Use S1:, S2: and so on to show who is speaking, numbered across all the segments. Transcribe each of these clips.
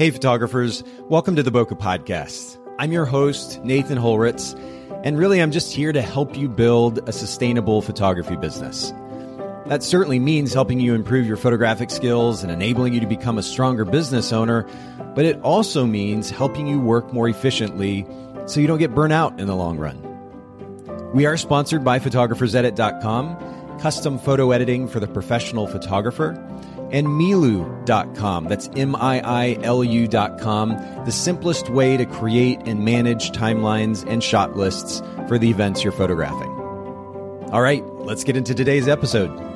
S1: Hey, photographers, welcome to the Bokeh Podcast. I'm your host, Nathan Holritz, and really I'm just here to help you build a sustainable photography business. That certainly means helping you improve your photographic skills and enabling you to become a stronger business owner, but it also means helping you work more efficiently so you don't get burnt out in the long run. We are sponsored by photographersedit.com, custom photo editing for the professional photographer and Miilu.com. That's M I I L U.com, the simplest way to create and manage timelines and shot lists for the events you're photographing. All right, let's get into today's episode.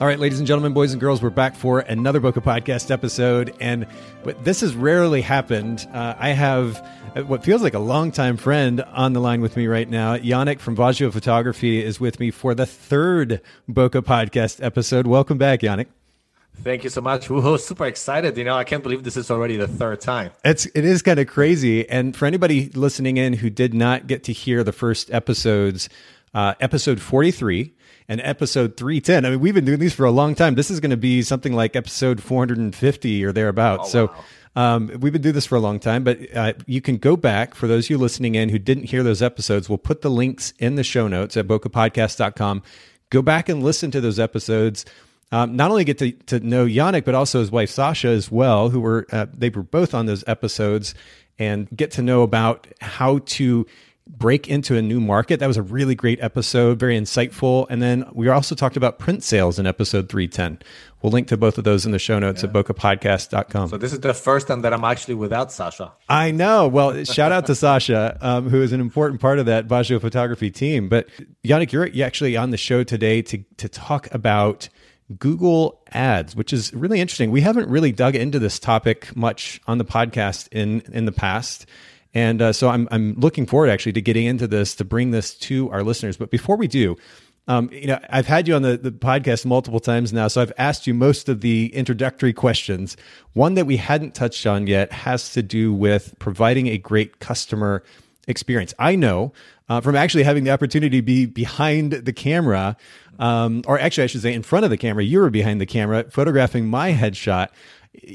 S1: All right, ladies and gentlemen, boys and girls, we're back for another Bokeh Podcast episode. And this has rarely happened. Uh, I have uh, what feels like a longtime friend on the line with me right now. Yannick from Vagio Photography is with me for the third Bokeh Podcast episode. Welcome back, Yannick.
S2: Thank you so much. We're super excited. You know, I can't believe this is already the third time.
S1: It's it is kind of crazy. And for anybody listening in who did not get to hear the first episodes, uh, episode forty three and episode 310. I mean, we've been doing these for a long time. This is going to be something like episode 450 or thereabouts. Oh, so wow. um, we've been doing this for a long time, but uh, you can go back for those of you listening in who didn't hear those episodes. We'll put the links in the show notes at bokehpodcast.com. Go back and listen to those episodes. Um, not only get to, to know Yannick, but also his wife Sasha as well, who were uh, they were both on those episodes, and get to know about how to break into a new market. That was a really great episode, very insightful. And then we also talked about print sales in episode 310. We'll link to both of those in the show notes yeah. at bokehpodcast.com.
S2: So this is the first time that I'm actually without Sasha.
S1: I know. Well, shout out to Sasha, um, who is an important part of that Vagio photography team. But Yannick, you're actually on the show today to, to talk about Google Ads, which is really interesting. We haven't really dug into this topic much on the podcast in in the past. And uh, so I'm, I'm looking forward actually to getting into this to bring this to our listeners. But before we do, um, you know, I've had you on the, the podcast multiple times now, so I've asked you most of the introductory questions. One that we hadn't touched on yet has to do with providing a great customer experience. I know uh, from actually having the opportunity to be behind the camera, um, or actually, I should say, in front of the camera. You were behind the camera photographing my headshot.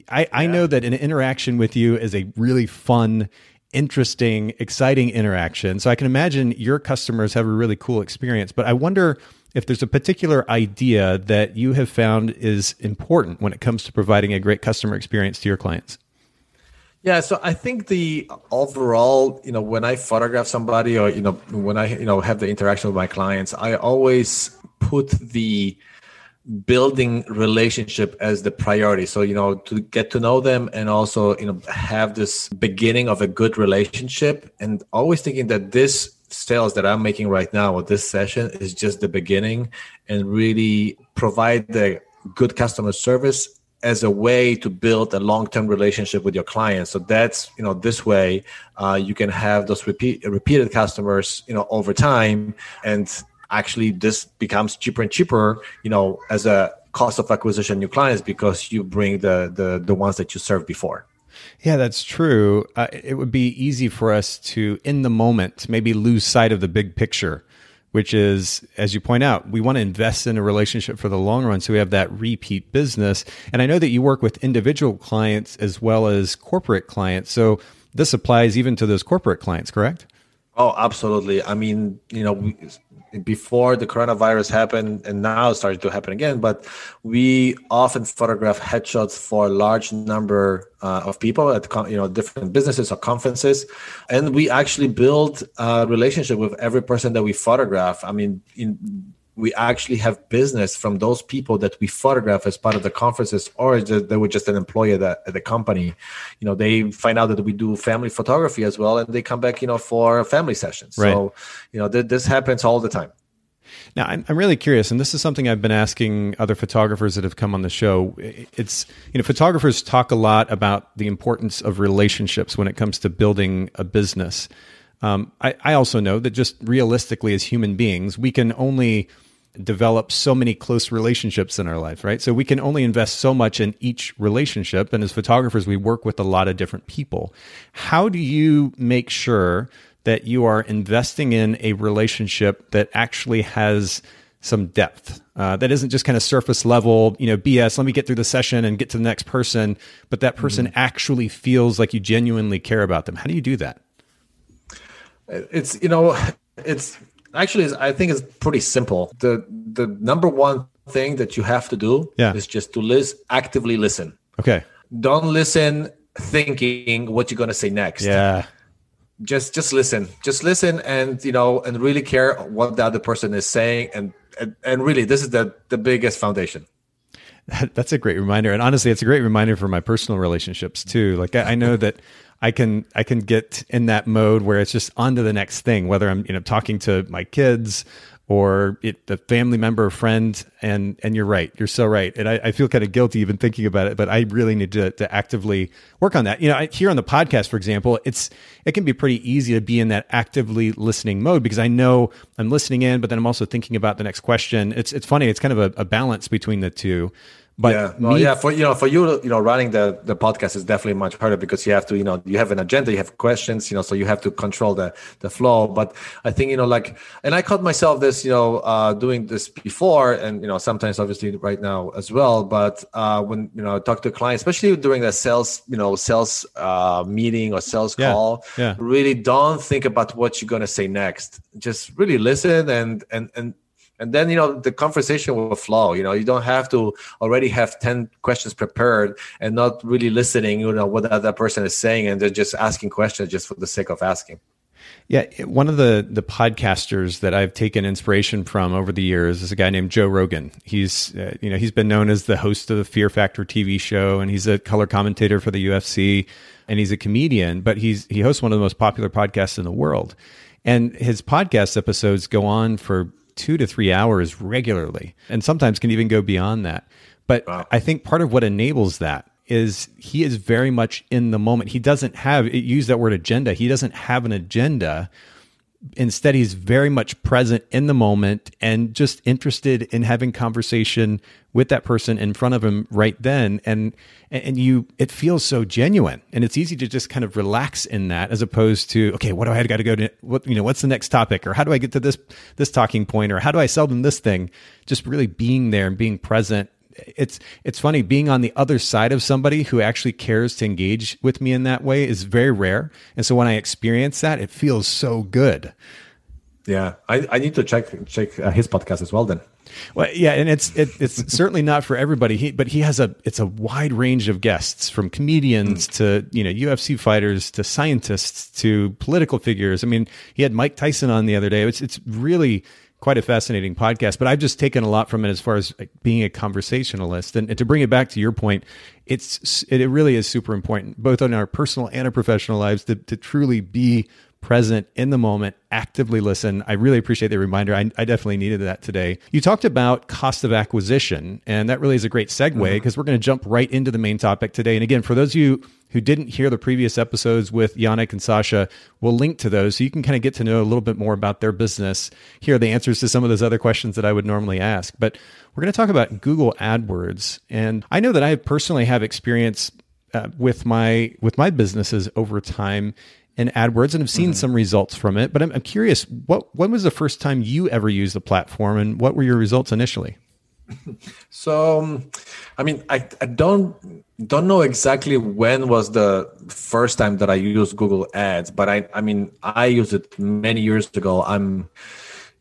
S1: I, I know that an interaction with you is a really fun interesting, exciting interaction. So I can imagine your customers have a really cool experience. But I wonder if there's a particular idea that you have found is important when it comes to providing a great customer experience to your clients.
S2: Yeah, so I think the overall, you know, when I photograph somebody or you know, when I you know have the interaction with my clients, I always put the building relationship as the priority. So you know to get to know them and also you know have this beginning of a good relationship and always thinking that this sales that i'm making right now or this session is just the beginning and really provide the good customer service as a way to build a long-term relationship with your clients. So that's you know this way uh, you can have those repeat repeated customers you know over time and actually this becomes cheaper and cheaper you know as a cost of acquisition new clients because you bring the the, the ones that you served before
S1: yeah, that's true. Uh, it would be easy for us to, in the moment, maybe lose sight of the big picture, which is, as you point out, we want to invest in a relationship for the long run. So we have that repeat business. And I know that you work with individual clients as well as corporate clients. So this applies even to those corporate clients, correct?
S2: Oh, absolutely. I mean, you know, before the coronavirus happened and now it's starting to happen again but we often photograph headshots for a large number uh, of people at you know different businesses or conferences and we actually build a relationship with every person that we photograph i mean in we actually have business from those people that we photograph as part of the conferences or they were just an employee at the, at the company you know they find out that we do family photography as well and they come back you know for family sessions right. so you know th- this happens all the time
S1: now, I'm, I'm really curious, and this is something I've been asking other photographers that have come on the show. It's, you know, photographers talk a lot about the importance of relationships when it comes to building a business. Um, I, I also know that just realistically, as human beings, we can only develop so many close relationships in our life, right? So we can only invest so much in each relationship. And as photographers, we work with a lot of different people. How do you make sure that you are investing in a relationship that actually has some depth uh, that isn't just kind of surface level, you know, BS. Let me get through the session and get to the next person, but that person mm-hmm. actually feels like you genuinely care about them. How do you do that?
S2: It's you know, it's actually I think it's pretty simple. the The number one thing that you have to do
S1: yeah.
S2: is just to listen, actively listen.
S1: Okay.
S2: Don't listen thinking what you're gonna say next.
S1: Yeah
S2: just just listen just listen and you know and really care what the other person is saying and and, and really this is the the biggest foundation
S1: that's a great reminder and honestly it's a great reminder for my personal relationships too like i, I know that i can i can get in that mode where it's just on to the next thing whether i'm you know talking to my kids or it, the family member or friend. And and you're right. You're so right. And I, I, feel kind of guilty even thinking about it but i really need to, to actively work on that. You know I, here on the podcast for example it's it can be pretty easy to be in that actively listening mode because i know i'm listening in but then i'm also thinking about the next question. It's it's funny. It's kind of a, a balance between the two but
S2: yeah, well, me, yeah, for you know, for you, you know, running the the podcast is definitely much harder because you have to, you know, you have an agenda, you have questions, you know, so you have to control the the flow. But I think you know, like, and I caught myself this, you know, uh, doing this before, and you know, sometimes obviously right now as well. But uh, when you know, I talk to clients, especially during the sales, you know, sales uh, meeting or sales
S1: yeah,
S2: call,
S1: yeah.
S2: really don't think about what you're gonna say next. Just really listen and and and and then you know the conversation will flow you know you don't have to already have 10 questions prepared and not really listening you know what other person is saying and they're just asking questions just for the sake of asking
S1: yeah, one of the the podcasters that I've taken inspiration from over the years is a guy named Joe Rogan. He's uh, you know he's been known as the host of the Fear Factor TV show, and he's a color commentator for the UFC, and he's a comedian. But he's he hosts one of the most popular podcasts in the world, and his podcast episodes go on for two to three hours regularly, and sometimes can even go beyond that. But wow. I think part of what enables that is he is very much in the moment. He doesn't have use that word agenda. He doesn't have an agenda instead he's very much present in the moment and just interested in having conversation with that person in front of him right then. And and you it feels so genuine. And it's easy to just kind of relax in that as opposed to okay what do i got to go to what you know what's the next topic? Or how do i get to this this talking point? Or how do i sell them this thing? Just really being there and being present it's it's funny being on the other side of somebody who actually cares to engage with me in that way is very rare. And so when i experience that it feels so good.
S2: Yeah. I, I need to check check uh, his podcast as well then.
S1: Well yeah and it's it, it's certainly not for everybody. He, but he has a it's a wide range of guests from comedians mm. to you know ufc fighters to scientists to political figures. I mean he had mike tyson on the other day. It's it's really quite a fascinating podcast. But I've just taken a lot from it as far as being a conversationalist. And, and to bring it back to your point, it's it, really is super important, both in our personal and our professional lives, to, to truly be present in the moment, actively listen. I really appreciate the reminder. I, I, definitely needed that today. You talked about cost of acquisition, and that really is a great segue because mm-hmm. we're going to jump right into the main topic today. And again, for those of you who didn't hear the previous episodes with Yannick and Sasha, we'll link to those so you can kind of get to know a little bit more about their business, hear the answers to some of those other questions that I would normally ask. But we're going to talk about Google AdWords. And I know that I personally have experience uh, with my with my businesses over time in AdWords and have seen mm-hmm. some results from it. But I'm, I'm curious, what when was the first time you ever used the platform, and what were your results initially?
S2: So, um, I mean, I, I don't don't know exactly when was the first time that I used Google Ads, but I I mean I used it many years ago. I'm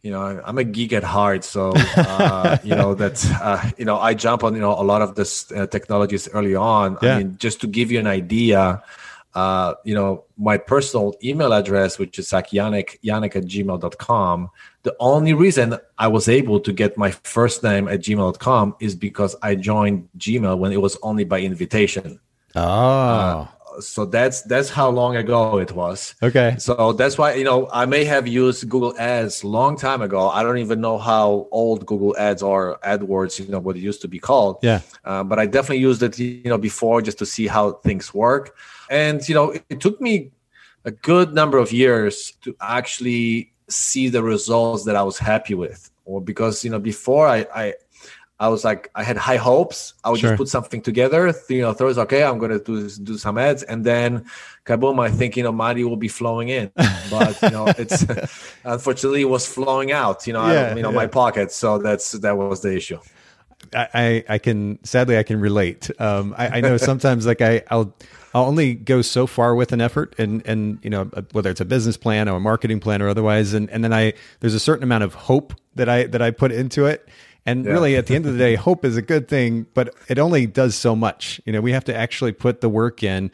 S2: you know I'm a geek at heart, so uh, you know that uh, you know I jump on you know a lot of this uh, technologies early on.
S1: Yeah.
S2: I mean, just to give you an idea, uh, you know, my personal email address, which is like Yannick, Yannick at gmail.com. The only reason I was able to get my first name at gmail.com is because I joined Gmail when it was only by invitation.
S1: Oh. Uh,
S2: so that's that's how long ago it was.
S1: Okay.
S2: So that's why you know I may have used Google Ads long time ago. I don't even know how old Google Ads are, AdWords, you know what it used to be called.
S1: Yeah.
S2: Uh, but I definitely used it, you know, before just to see how things work and you know it, it took me a good number of years to actually see the results that I was happy with, or because you know before I I I was like, I had high hopes. I would
S1: Sure.
S2: just put something together. You know, throws, okay, I'm gonna do do some ads, and then, kaboom! I think you know money will be flowing in, but you know, it's unfortunately it was flowing out. You know,
S1: Yeah,
S2: you know,
S1: yeah.
S2: my pocket. So that's that was the issue.
S1: I, I I can sadly I can relate. Um, I, I know sometimes like I I'll I'll only go so far with an effort, and and you know whether it's a business plan or a marketing plan or otherwise, and and then I there's a certain amount of hope that I that I put into it. And
S2: Yeah.
S1: really, at the end of the day, hope is a good thing, but it only does so much. You know, we have to actually put the work in.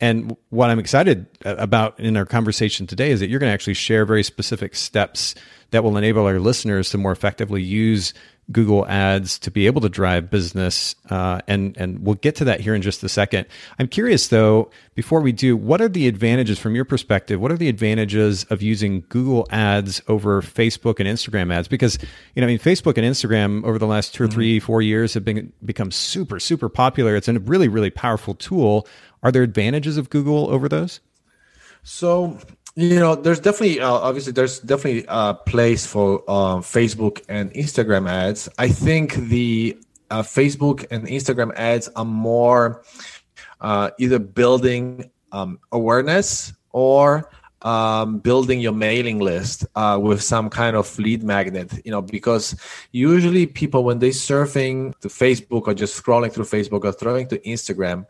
S1: And what I'm excited about in our conversation today is that you're going to actually share very specific steps that will enable our listeners to more effectively use Google Ads to be able to drive business. Uh, and and we'll get to that here in just a second. I'm curious though, before we do, what are the advantages from your perspective? What are the advantages of using Google Ads over Facebook and Instagram ads? Because you know, I mean, Facebook and Instagram over the last two or three, four years have been become super super popular. It's a really really powerful tool. Are there advantages of Google over those?
S2: So you know, there's definitely uh, obviously there's definitely a place for uh, Facebook and Instagram ads. I think the uh, Facebook and Instagram ads are more uh, either building um, awareness or um, building your mailing list uh, with some kind of lead magnet, you know, because usually people when they're surfing to Facebook or just scrolling through Facebook or throwing to Instagram,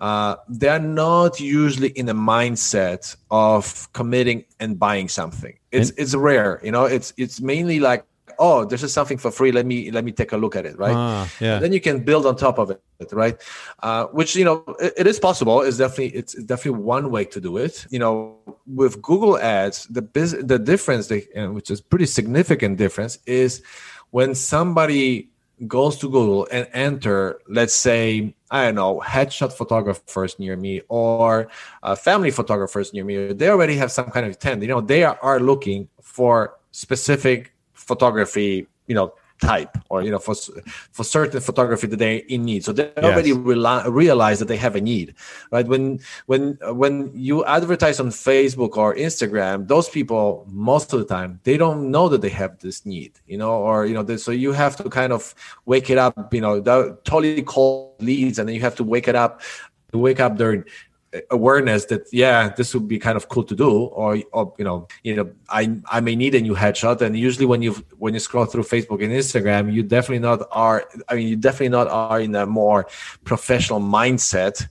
S2: uh, they're not usually in a mindset of committing and buying something. It's it's rare, you know. It's it's mainly like, oh, this is something for free. Let me let me take a look at it, right?
S1: Ah, yeah.
S2: then you can build on top of it right uh, which you know it, it is possible it's definitely it's definitely one way to do it you know with google ads the bus- the difference they, which is pretty significant difference is when somebody goes to google and enter let's say i don't know headshot photographers near me or uh, family photographers near me they already have some kind of intent you know they are, are looking for specific photography you know type or you know for for certain photography that they're in need. So they already rela- realize that they have a need right? When when when you advertise on facebook or instagram those people most of the time they don't know that they have this need you know or you know they, so you have to kind of wake it up you know totally cold leads and then you have to wake it up wake up their awareness that yeah this would be kind of cool to do or, or you know you know i i may need a new headshot. And usually when you when you scroll through facebook and instagram you definitely not are i mean you definitely not are in a more professional mindset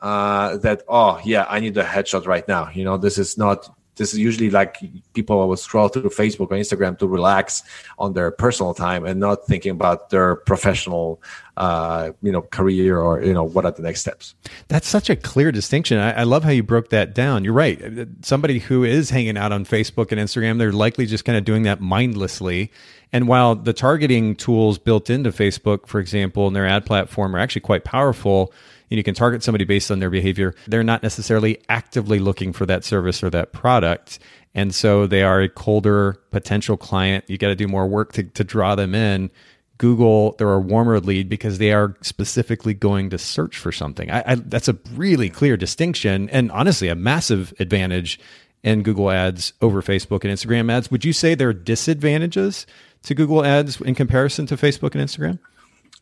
S2: uh that oh yeah i need a headshot right now. You know this is not this is usually like people will scroll through Facebook or Instagram to relax on their personal time and not thinking about their professional, uh, you know, career or you know what are the next steps.
S1: That's such a clear distinction. I, I love how you broke that down. You're right. Somebody who is hanging out on Facebook and Instagram, they're likely just kind of doing that mindlessly. And while the targeting tools built into Facebook, for example, and their ad platform are actually quite powerful, and you can target somebody based on their behavior, they're not necessarily actively looking for that service or that product. And so they are a colder potential client. You got to do more work to, to draw them in. Google, they're a warmer lead because they are specifically going to search for something. I, I, that's a really clear distinction and honestly a massive advantage in Google ads over Facebook and Instagram ads. Would you say there are disadvantages to Google ads in comparison to Facebook and Instagram?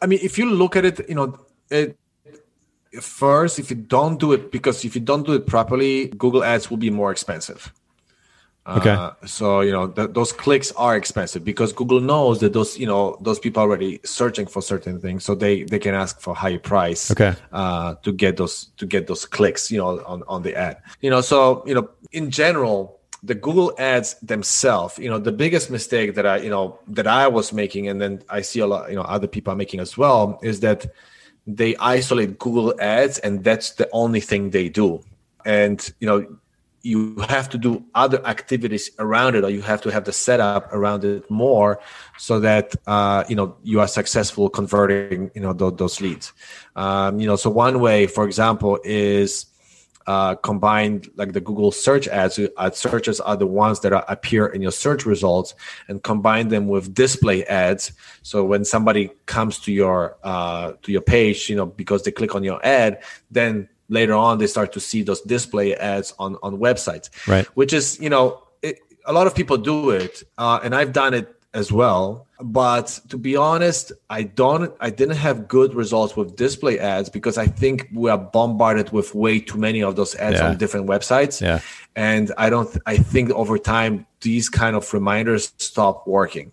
S2: I mean, if you look at it, you know, it, first, if you don't do it, because if you don't do it properly, Google ads will be more expensive.
S1: Okay.
S2: Uh, so you know th- those clicks are expensive because Google knows that those you know those people are already searching for certain things, so they they can ask for higher price.
S1: Okay.
S2: Uh, to get those to get those clicks, you know, on on the ad. You know, so you know, in general, the Google ads themselves, you know, the biggest mistake that I you know that I was making, and then I see a lot, you know, other people are making as well, is that they isolate Google ads and that's the only thing they do. And you know, you have to do other activities around it or you have to have the setup around it more so that uh, you know you are successful converting you know th- those leads um, you know so one way for example is uh, combined like the google search ads ad searches are the ones that are, appear in your search results and combine them with display ads so when somebody comes to your uh, to your page you know because they click on your ad then later on they start to see those display ads on on websites
S1: Right.
S2: which is you know it, a lot of people do it uh, and i've done it as well. But to be honest, I don't I didn't have good results with display ads because I think we are bombarded with way too many of those ads
S1: Yeah.
S2: on different websites.
S1: Yeah.
S2: And I don't I think over time these kind of reminders stop working.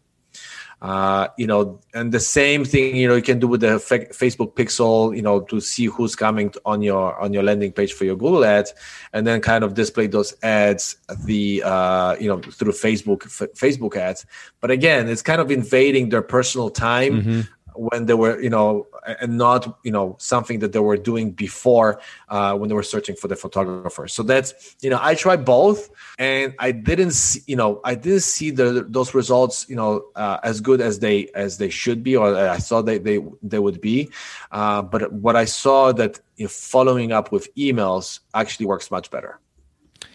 S2: Uh, you know, and the same thing, you know, you can do with the fa- Facebook Pixel, you know, to see who's coming on your on your landing page for your Google ads, and then kind of display those ads the uh, you know through Facebook f- Facebook ads. But again, it's kind of invading their personal time when they were, you know, and not you know something that they were doing before uh, when they were searching for the photographer. So that's you know I tried both, and I didn't see you know I didn't see the those results you know uh, as good as they as they should be or I thought they they they would be. Uh, but what I saw that you know, following up with emails actually works much better.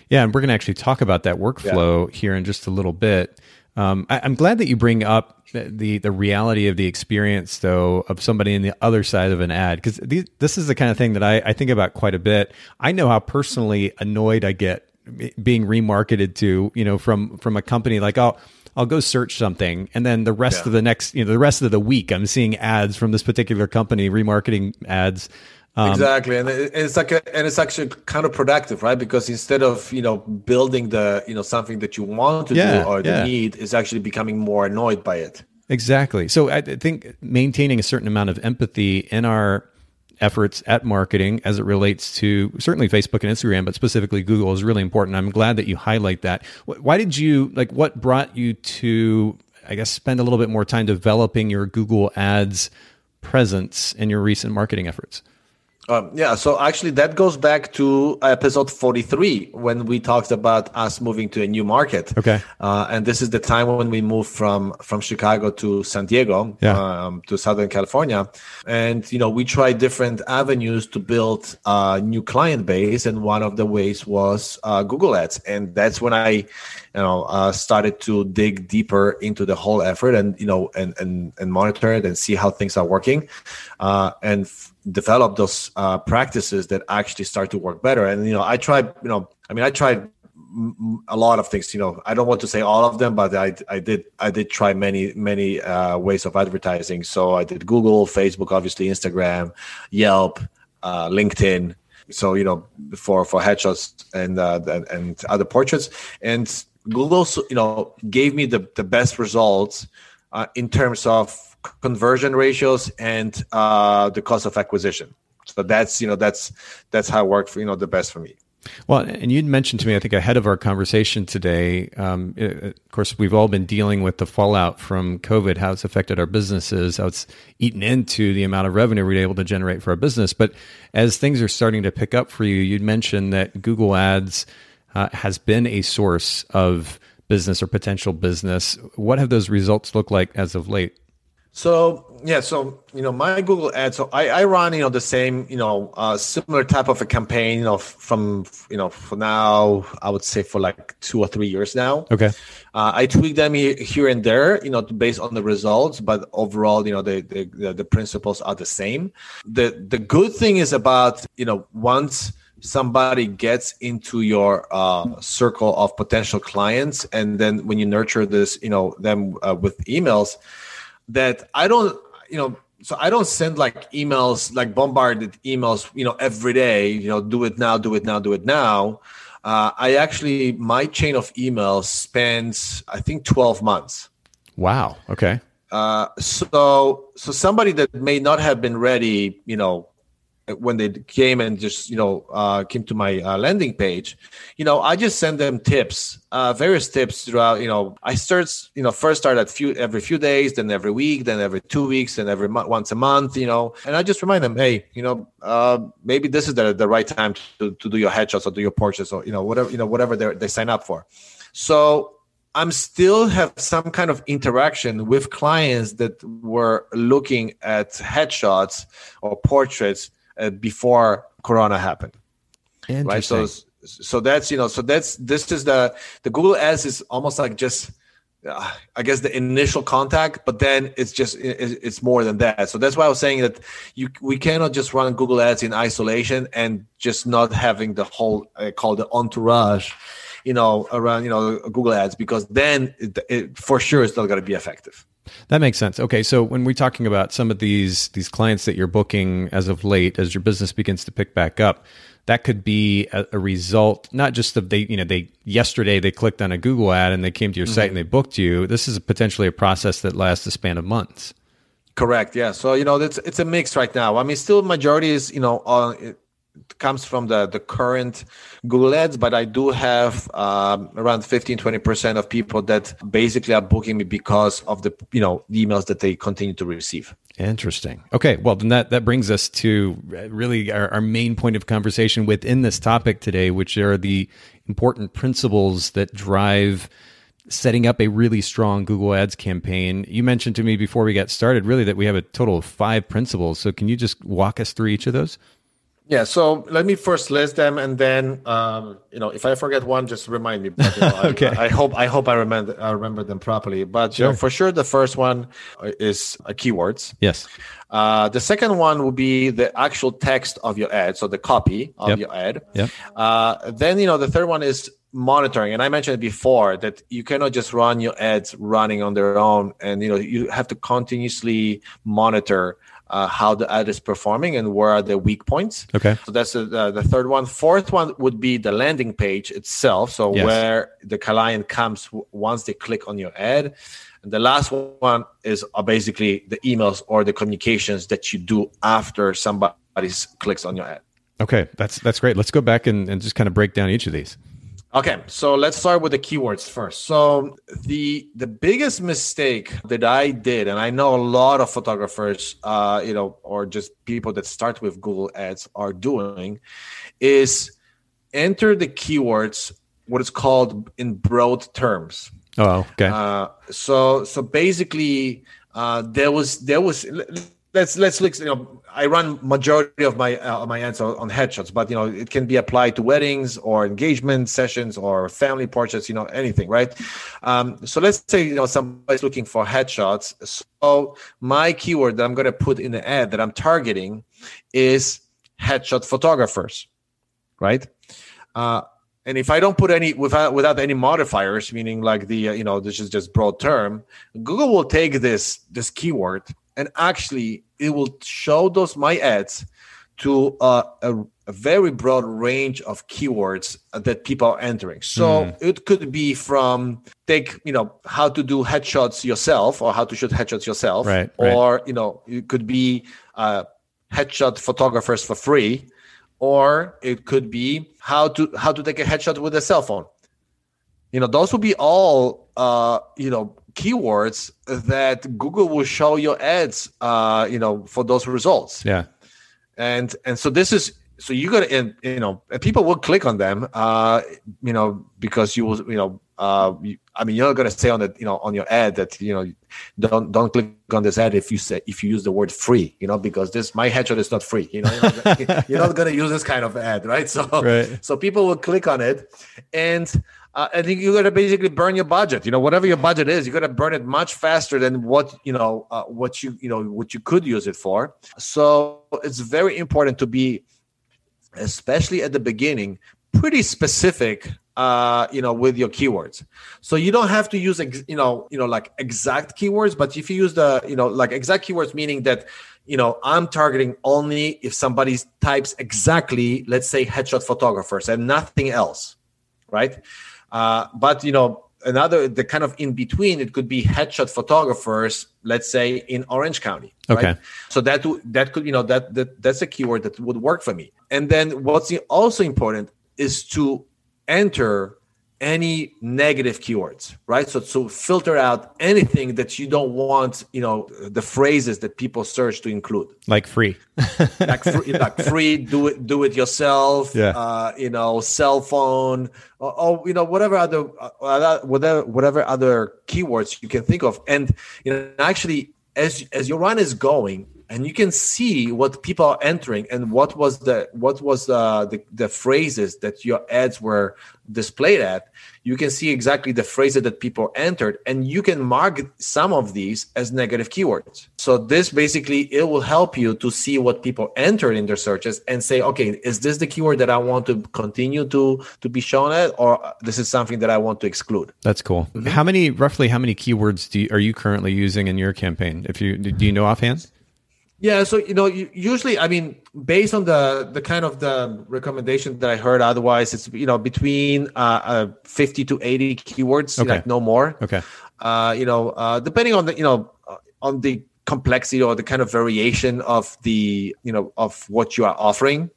S1: Yeah, and we're going to actually talk about that workflow here in just a little bit. Um, I, I'm glad that you bring up the, the the reality of the experience, though, of somebody in the other side of an ad, because this is the kind of thing that I, I think about quite a bit. I know how personally annoyed I get being remarketed to, you know, from from a company like, oh. I'll go search something, and then the rest
S2: Yeah.
S1: of the next, you know, the rest of the week, I'm seeing ads from this particular company, remarketing ads. Um,
S2: exactly and it's like a, and it's actually counterproductive right because instead of you know building the you know something that you want to
S1: Yeah,
S2: do or
S1: yeah.
S2: the need is actually becoming more annoyed by it
S1: Exactly. So I I think maintaining a certain amount of empathy in our efforts at marketing as it relates to certainly Facebook and Instagram, but specifically Google is really important. I'm glad that you highlight that. Why did you like what brought you to I guess spend a little bit more time developing your Google Ads presence in your recent marketing efforts?
S2: Um, yeah, so actually that goes back to episode 43 when we talked about us moving to a new market.
S1: Okay.
S2: Uh, and this is the time when we moved from from Chicago to San Diego,
S1: Yeah.
S2: um, to Southern California, and you know we tried different avenues to build a new client base, and one of the ways was uh, Google Ads, and that's when I, you know, uh, started to dig deeper into the whole effort, and you know, and and and monitor it and see how things are working, uh, and. F- develop those uh, practices that actually start to work better. And you know i tried you know i mean i tried a lot of things you know. I don't want to say all of them but i i did i did try many many uh, ways of advertising. So i did google facebook obviously instagram yelp uh, linkedin. So you know for for headshots and uh, and, and other portraits. And google you know gave me the the best results uh, in terms of conversion ratios and uh, the cost of acquisition so that's you know that's that's how it worked for you know the best for me
S1: Well, and you'd mentioned to me, I think, ahead of our conversation today. Um, uh, of course, we've all been dealing with the fallout from COVID, how it's affected our businesses, how it's eaten into the amount of revenue we're able to generate for our business. But as things are starting to pick up for you, you'd mentioned that Google Ads uh, has been a source of business or potential business. What have those results looked like as of late?
S2: So yeah, so you know my Google Ads. So I, I run you know the same you know uh, similar type of a campaign you know from you know for now I would say for like two or three years now.
S1: Okay.
S2: Uh, I tweak them he- here and there, you know, based on the results, but overall, you know, the, the the the principles are the same. The the good thing is about you know once somebody gets into your uh, circle of potential clients, and then when you nurture this, you know, them uh, with emails, that I don't, you know. So I don't send like emails, like bombarded emails, you know, every day. You know, do it now, do it now, do it now. Uh, I actually my chain of emails spans I think twelve months.
S1: Wow. Okay.
S2: Uh, so so somebody that may not have been ready, you know, when they came and just you know uh, came to my uh, landing page, you know, I just send them tips, uh, various tips throughout. You know, I start you know first start at few every few days, then every week, then every two weeks, then every once a month. You know, and I just remind them, hey, you know, uh, maybe this is the the right time to, to do your headshots or do your portraits or you know whatever you know whatever they sign up for. So I'm still have some kind of interaction with clients that were looking at headshots or portraits uh, before Corona happened. Right. So so that's you know so that's this is the the Google Ads is almost like just. Uh, I guess the initial contact, but then it's just it, it's more than that. So that's why I was saying that you we cannot just run Google Ads in isolation and just not having the whole uh, called the entourage you know, around you know Google Ads because then it, it for sure is not going to be effective.
S1: That makes sense. Okay, so when we're talking about some of these these clients that you're booking as of late, as your business begins to pick back up, that could be a, a result not just of they you know they yesterday they clicked on a Google ad and they came to your mm-hmm. site and they booked you. This is potentially a process that lasts a span of months.
S2: Correct. Yeah. So you know it's it's a mix right now. I mean, still majority is you know on comes from the, the current Google Ads, but I do have um, around 15, 20% of people that basically are booking me because of the, you know, emails that they continue to receive.
S1: Interesting. Okay. Well, then that, that brings us to really our, our main point of conversation within this topic today, which are the important principles that drive setting up a really strong Google Ads campaign. You mentioned to me before we got started, really, that we have a total of five principles. So, can you just walk us through each of those?
S2: Yeah, so let me first list them, and then um, you know if I forget one, just remind me. But, you know, okay. I, I, hope I hope I remember I remember them properly. But sure. you know, for sure, the first one is uh, keywords.
S1: Yes.
S2: Uh, the second one will be the actual text of your ad, so the copy of yep. your ad.
S1: Yep.
S2: Uh, then you know the third one is monitoring, and I mentioned before that you cannot just run your ads running on their own, and you know you have to continuously monitor uh, how the ad is performing and where are the weak points.
S1: Okay.
S2: So that's the, the third one. Fourth one would be the landing page itself. So yes. where the client comes once they click on your ad. And the last one is uh, basically the emails or the communications that you do after somebody clicks on your ad.
S1: Okay, that's that's great. Let's go back and, and just kind of break down each of these.
S2: Okay, so let's start with the keywords first. So the the biggest mistake that I did, and I know a lot of photographers, uh, you know, or just people that start with Google Ads are doing, is enter the keywords what is called in broad terms.
S1: Oh, okay. Uh,
S2: so so basically, uh, there was there was let's let's look. You know, I run majority of my uh, my ads on headshots, but you know, it can be applied to weddings or engagement sessions or family portraits. You know, anything, right? Um, so let's say you know somebody's looking for headshots. So my keyword that I'm going to put in the ad that I'm targeting is headshot photographers, right? Uh, and if I don't put any without without any modifiers, meaning like the uh, you know this is just broad term, Google will take this this keyword and actually it will show those my ads to uh, a, a, very broad range of keywords that people are entering. So mm. it could be from take you know how to do headshots yourself or how to shoot headshots yourself,
S1: right,
S2: or right. you know it could be uh, headshot photographers for free, or it could be how to how to take a headshot with a cell phone. You know those would be all uh, you know keywords that Google will show your ads, uh, you know, for those results.
S1: Yeah.
S2: And and so this is so you got to you know people will click on them, uh, you know, because you will you know. Uh, you, I mean, you're not gonna say on the you know on your ad that you know don't don't click on this ad if you say if you use the word free, you know, because this my headshot is not free. You know, you're not, gonna, you're not gonna use this kind of ad, right? So
S1: right.
S2: so people will click on it, and uh, I think you got to basically burn your budget. You know, whatever your budget is, you got to burn it much faster than what you know uh, what you you know what you could use it for. So it's very important to be, especially at the beginning, pretty specific. Uh, you know, with your keywords. So you don't have to use ex- you know you know like exact keywords, but if you use the you know like exact keywords, meaning that you know i'm targeting only if somebody types exactly let's say headshot photographers and nothing else right uh, but you know, another the kind of in between, it could be headshot photographers, let's say in Orange County.
S1: Okay.
S2: Right? So that that could you know that, that that's a keyword that would work for me. And then what's also important is to enter any negative keywords right? So to filter out anything that you don't want you know the phrases that people search to include.
S1: Like free.
S2: Like, free like free do it do it yourself
S1: yeah.
S2: uh, you know cell phone or, or, you know whatever other uh, whatever whatever other keywords you can think of. And you know actually as as your run is going and you can see what people are entering and what was the what was the the, the phrases that your ads were displayed at. You can see exactly the phrases that people entered and you can mark some of these as negative keywords. So this basically it will help you to see what people entered in their searches and say okay is this the keyword that i want to continue to to be shown at or this is something that i want to exclude?
S1: That's cool. Mm-hmm. how many roughly how many keywords do you, are you currently using in your campaign? If you do you know offhand
S2: yeah, so you know, usually, I mean, based on the the kind of the recommendation that I heard, otherwise, it's you know between uh, uh fifty to eighty keywords, okay. like no more.
S1: Okay.
S2: Uh, you know, uh, depending on the you know on the complexity or the kind of variation of the you know of what you are offering,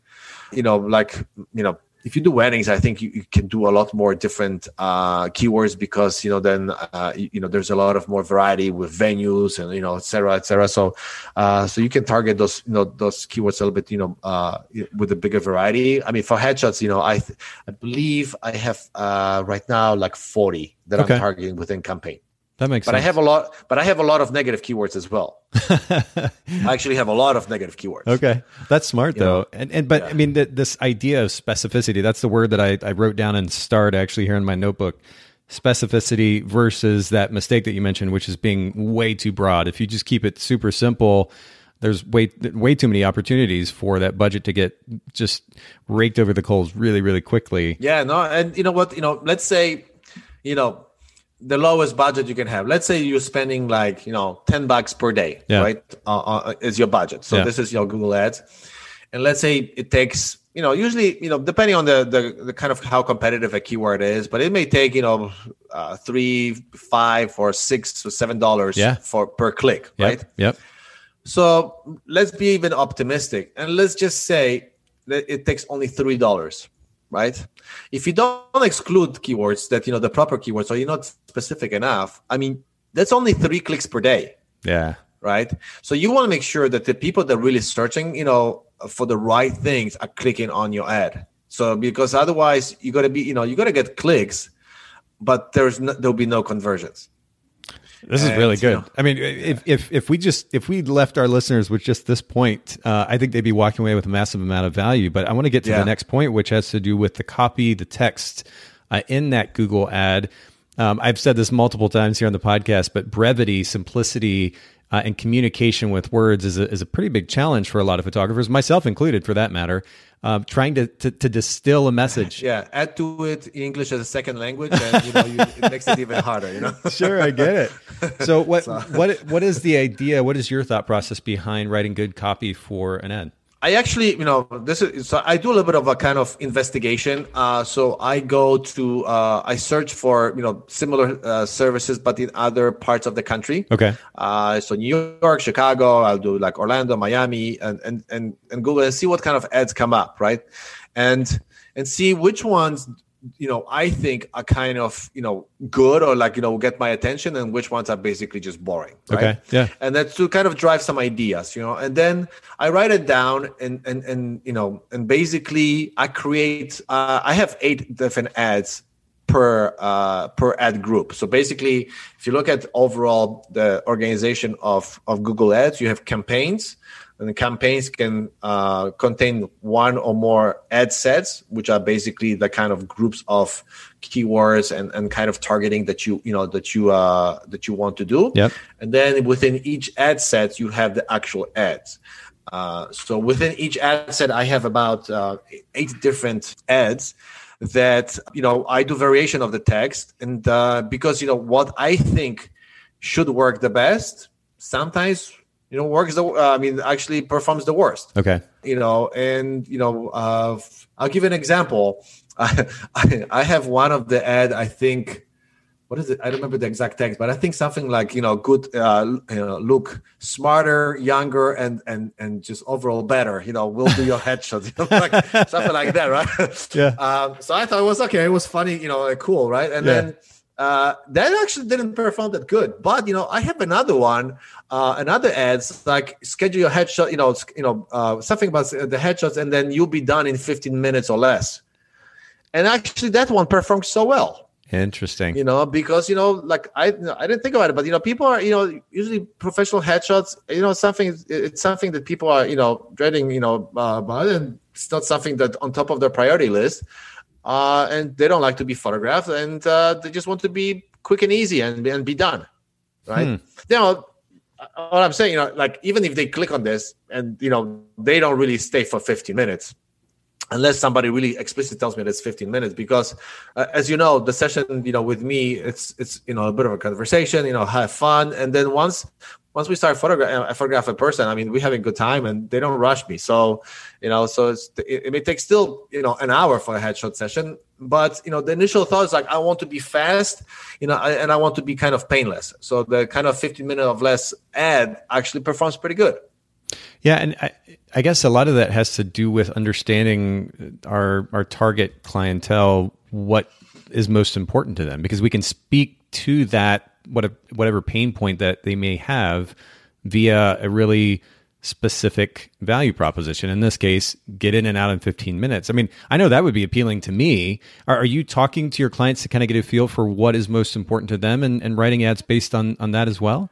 S2: you know, like you know if you do weddings, I think you, you can do a lot more different uh, keywords because you know then uh, you, you, know there's a lot of more variety with venues and you know et cetera, et cetera. So uh, so you can target those you know those keywords a little bit you know uh, with a bigger variety. I mean for headshots, you know I th- I believe I have uh, right now like 40 that okay. I'm targeting within campaign.
S1: That makes
S2: but
S1: sense.
S2: I have a lot, but I have a lot of negative keywords as well. I actually have a lot of negative keywords.
S1: Okay, that's smart you though. Know? And and but yeah. I mean this idea of specificity. That's the word that I, I wrote down and starred actually here in my notebook. Specificity versus that mistake that you mentioned, which is being way too broad. If you just keep it super simple, there's way way too many opportunities for that budget to get just raked over the coals really really quickly.
S2: Yeah, no, and you know what? You know, let's say, you know, the lowest budget you can have. Let's say you're spending like you know ten bucks per day, yeah. right? Uh, uh, is your budget. So yeah. this is your Google Ads, and let's say it takes you know usually you know depending on the the, the kind of how competitive a keyword is, but it may take you know uh, three, five, or six or seven dollars
S1: yeah.
S2: for per click,
S1: yep.
S2: right?
S1: Yep.
S2: So let's be even optimistic, and let's just say that it takes only three dollars right? If you don't exclude keywords that you know the proper keywords, or you're not specific enough, I mean, that's only three clicks per day.
S1: Yeah.
S2: Right. So you want to make sure that the people that are really searching, you know, for the right things are clicking on your ad. So because otherwise you got to be, you know, you got to get clicks, but there's no, there'll be no conversions.
S1: This is really good. You know, I mean, if, if if we just if we left our listeners with just this point, uh, I think they'd be walking away with a massive amount of value. But I want to get to yeah. the next point, which has to do with the copy, the text uh, in that Google ad. Um, I've said this multiple times here on the podcast, but brevity, simplicity, uh, and communication with words is a, is a pretty big challenge for a lot of photographers, myself included, for that matter. Uh, trying to, to, to distill a message.
S2: Yeah, add to it English as a second language, and you know, you, it makes it even harder. You know.
S1: sure, I get it. So, what so. what what is the idea? What is your thought process behind writing good copy for an ad?
S2: I actually, you know, this is so I do a little bit of a kind of investigation. Uh, so I go to, uh, I search for, you know, similar uh, services, but in other parts of the country.
S1: Okay.
S2: Uh, so New York, Chicago, I'll do like Orlando, Miami, and and and and Google and see what kind of ads come up, right? And and see which ones you know i think are kind of you know good or like you know get my attention and which ones are basically just boring
S1: right? okay yeah
S2: and that's to kind of drive some ideas you know and then i write it down and and and you know and basically i create uh, i have eight different ads per uh, per ad group. So basically, if you look at overall the organization of of Google Ads, you have campaigns, and campaigns can uh, contain one or more ad sets which are basically the kind of groups of keywords and, and kind of targeting that you you know that you uh, that you want to do.
S1: Yep.
S2: and then within each ad set you have the actual ads. Uh, so within each ad set i have about uh, eight different ads that you know i do variation of the text. And uh, because you know what i think should work the best sometimes you know works the uh, i mean actually performs the worst.
S1: Okay.
S2: You know and you know uh, i'll give an example. I, I, I have one of the ad i think what is it? I don't remember the exact text but i think something like you know good uh, you know look smarter younger and and and just overall better you know we'll do your headshot you know, like, something like that right?
S1: Yeah.
S2: Um, so i thought it was okay. It was funny you know cool right? And yeah. then uh, that actually didn't perform that good. But you know, I have another one, uh, another ads like schedule your headshot. You know, you know uh, something about the headshots, and then you'll be done in 15 minutes or less. And actually, that one performed so well.
S1: Interesting.
S2: You know, because you know, like I, I didn't think about it, but you know, people are, you know, usually professional headshots. You know, something it's something that people are, you know, dreading. You know, uh, and it's not something that on top of their priority list. Uh, and they don't like to be photographed, and uh, they just want to be quick and easy and and be done, right? Hmm. You know, what I'm saying, you know, like even if they click on this and you know they don't really stay for 15 minutes, unless somebody really explicitly tells me that it's 15 minutes because uh, as you know the session you know with me it's it's you know a bit of a conversation you know have fun. And then once once we start photograph I uh, photograph a person i mean we're having a good time and they don't rush me. So you know so it's it, it may take still you know an hour for a headshot session but you know the initial thought is like i want to be fast you know I, and i want to be kind of painless. So the kind of 15 minute of less ad actually performs pretty good.
S1: Yeah, and I, I guess a lot of that has to do with understanding our our target clientele, what is most important to them, because we can speak to that what whatever pain point that they may have via a really specific value proposition. In this case, get in and out in 15 minutes. I mean, I know that would be appealing to me. Are, are you talking to your clients to kind of get a feel for what is most important to them and, and writing ads based on, on that as well?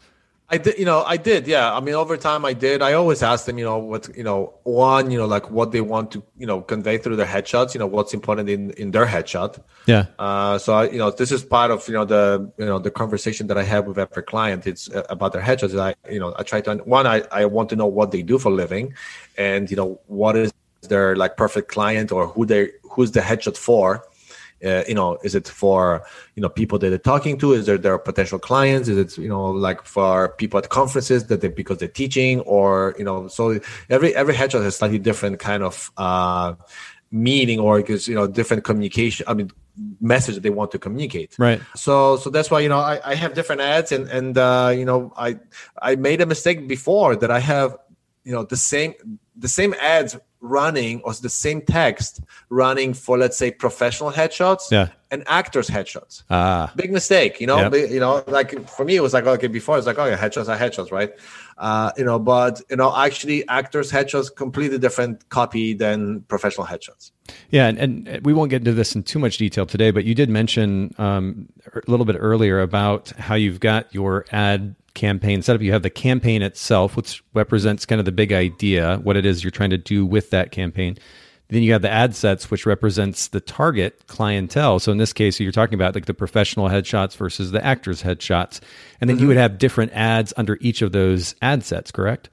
S2: I did, you know, I did, yeah. I mean, over time, I did. I always ask them, you know, what, you know, one, you know, like what they want to, you know, convey through their headshots. You know, what's important in in their headshot.
S1: Yeah.
S2: Uh, so I, you know, this is part of you know the you know the conversation that I have with every client. It's uh, about their headshots. I, you know, I try to one, I I want to know what they do for living, and you know, what is their like perfect client or who they who's the headshot for uh, you know is it for you know people that they're talking to? Is there their potential clients? Is it you know like for people at conferences that they because they're teaching or you know so every every headshot has slightly different kind of uh meaning or because you know different communication i mean message that they want to communicate.
S1: Right.
S2: So so that's why you know i, I have different ads and and uh you know i i made a mistake before that i have you know the same the same ads running or the same text running for let's say professional headshots
S1: yeah.
S2: and actors headshots.
S1: Ah.
S2: Big mistake you know? Yep. you know like for me it was like okay before it's like oh yeah headshots are headshots right? Uh you know but you know actually actors headshots completely different copy than professional headshots.
S1: Yeah and, and we won't get into this in too much detail today but you did mention um, a little bit earlier about how you've got your ad campaign setup. You have the campaign itself, which represents kind of the big idea, what it is you're trying to do with that campaign. Then you have the ad sets, which represents the target clientele. So in this case, you're talking about like the professional headshots versus the actors' headshots. And then mm-hmm. you would have different ads under each of those ad sets, correct?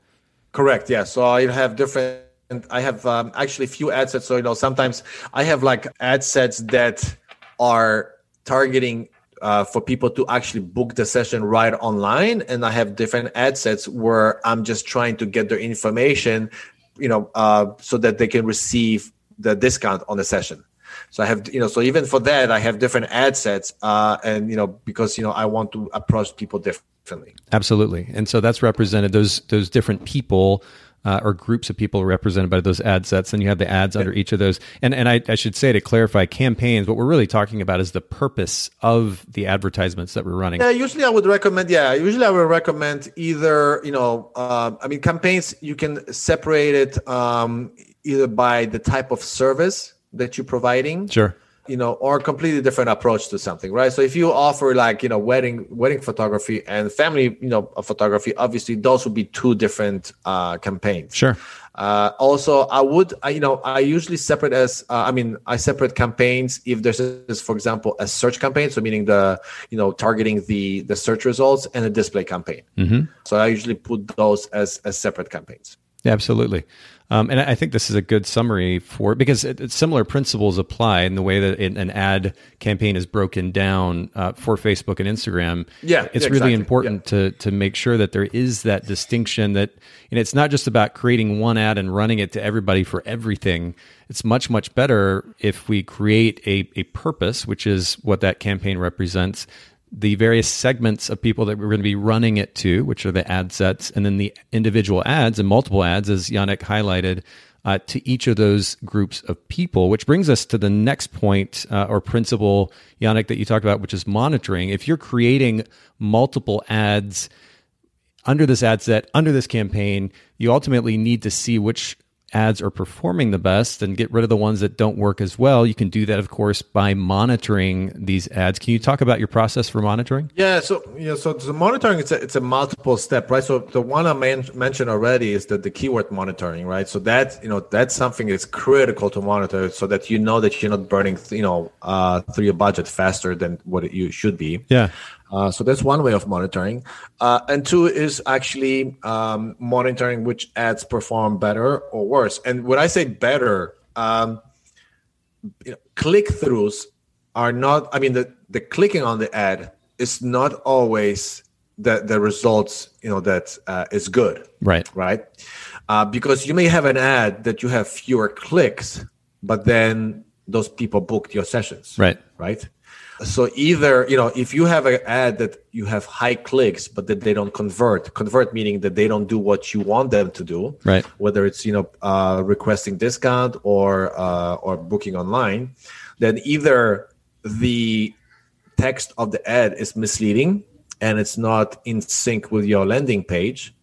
S2: Correct. Yeah. So I have different I have um, actually few ad sets. So you know, sometimes I have like ad sets that are targeting uh, for people to actually book the session right online. And i have different ad sets where i'm just trying to get their information you know uh, so that they can receive the discount on the session. So i have you know so even for that i have different ad sets uh, and you know because you know i want to approach people differently.
S1: Absolutely. And so that's represented those those different people uh, or groups of people represented by those ad sets, and you have the ads under each of those. And and I, I, should say to clarify, campaigns. What we're really talking about is the purpose of the advertisements that we're running.
S2: Yeah, usually I would recommend. Yeah, usually I would recommend either you know, uh, I mean, campaigns you can separate it um, either by the type of service that you're providing.
S1: Sure
S2: you know or completely different approach to something right so if you offer like you know wedding wedding photography and family you know photography obviously those would be two different uh campaigns
S1: sure
S2: uh, also, I would, I, you know, I usually separate as, uh, I mean, I separate campaigns if there's, a, for example, a search campaign, so meaning the, you know, targeting the the search results and a display campaign.
S1: Mm-hmm.
S2: So I usually put those as as separate campaigns.
S1: Yeah, absolutely. Um, and I think this is a good summary for because it, similar principles apply in the way that an ad campaign is broken down uh, for Facebook and Instagram.
S2: Yeah,
S1: it's
S2: yeah,
S1: really
S2: exactly.
S1: important
S2: yeah.
S1: to to make sure that there is that distinction that and it's not just about creating one ad and running it to everybody for everything. It's much much better if we create a a purpose, which is what that campaign represents the various segments of people that we're going to be running it to, which are the ad sets, and then the individual ads and multiple ads, as Yannick highlighted, uh, to each of those groups of people, which brings us to the next point uh, or principle, Yannick, that you talked about, which is monitoring. If you're creating multiple ads under this ad set, under this campaign, you ultimately need to see which ads are performing the best and get rid of the ones that don't work as well. You can do that, of course, by monitoring these ads. Can you talk about your process for monitoring?
S2: Yeah, so yeah, so the monitoring it's a it's a multiple step, right? So the one I man- mentioned already is that the keyword monitoring, right? So that you know that's something that's critical to monitor, so that you know that you're not burning, you know, uh, through your budget faster than what you should be.
S1: Yeah.
S2: Uh, so that's one way of monitoring. Uh, and two is actually um, monitoring which ads perform better or worse. And when I say better, um, you know, click throughs are not, I mean, the, the clicking on the ad is not always the, the results, you know, that uh, is good.
S1: Right.
S2: Right. Uh, because you may have an ad that you have fewer clicks, but then those people booked your sessions.
S1: Right.
S2: Right so either you know if you have an ad that you have high clicks but that they don't convert convert meaning that they don't do what you want them to do
S1: right.
S2: whether it's you know uh, requesting discount or uh, or booking online then either the text of the ad is misleading and it's not in sync with your landing page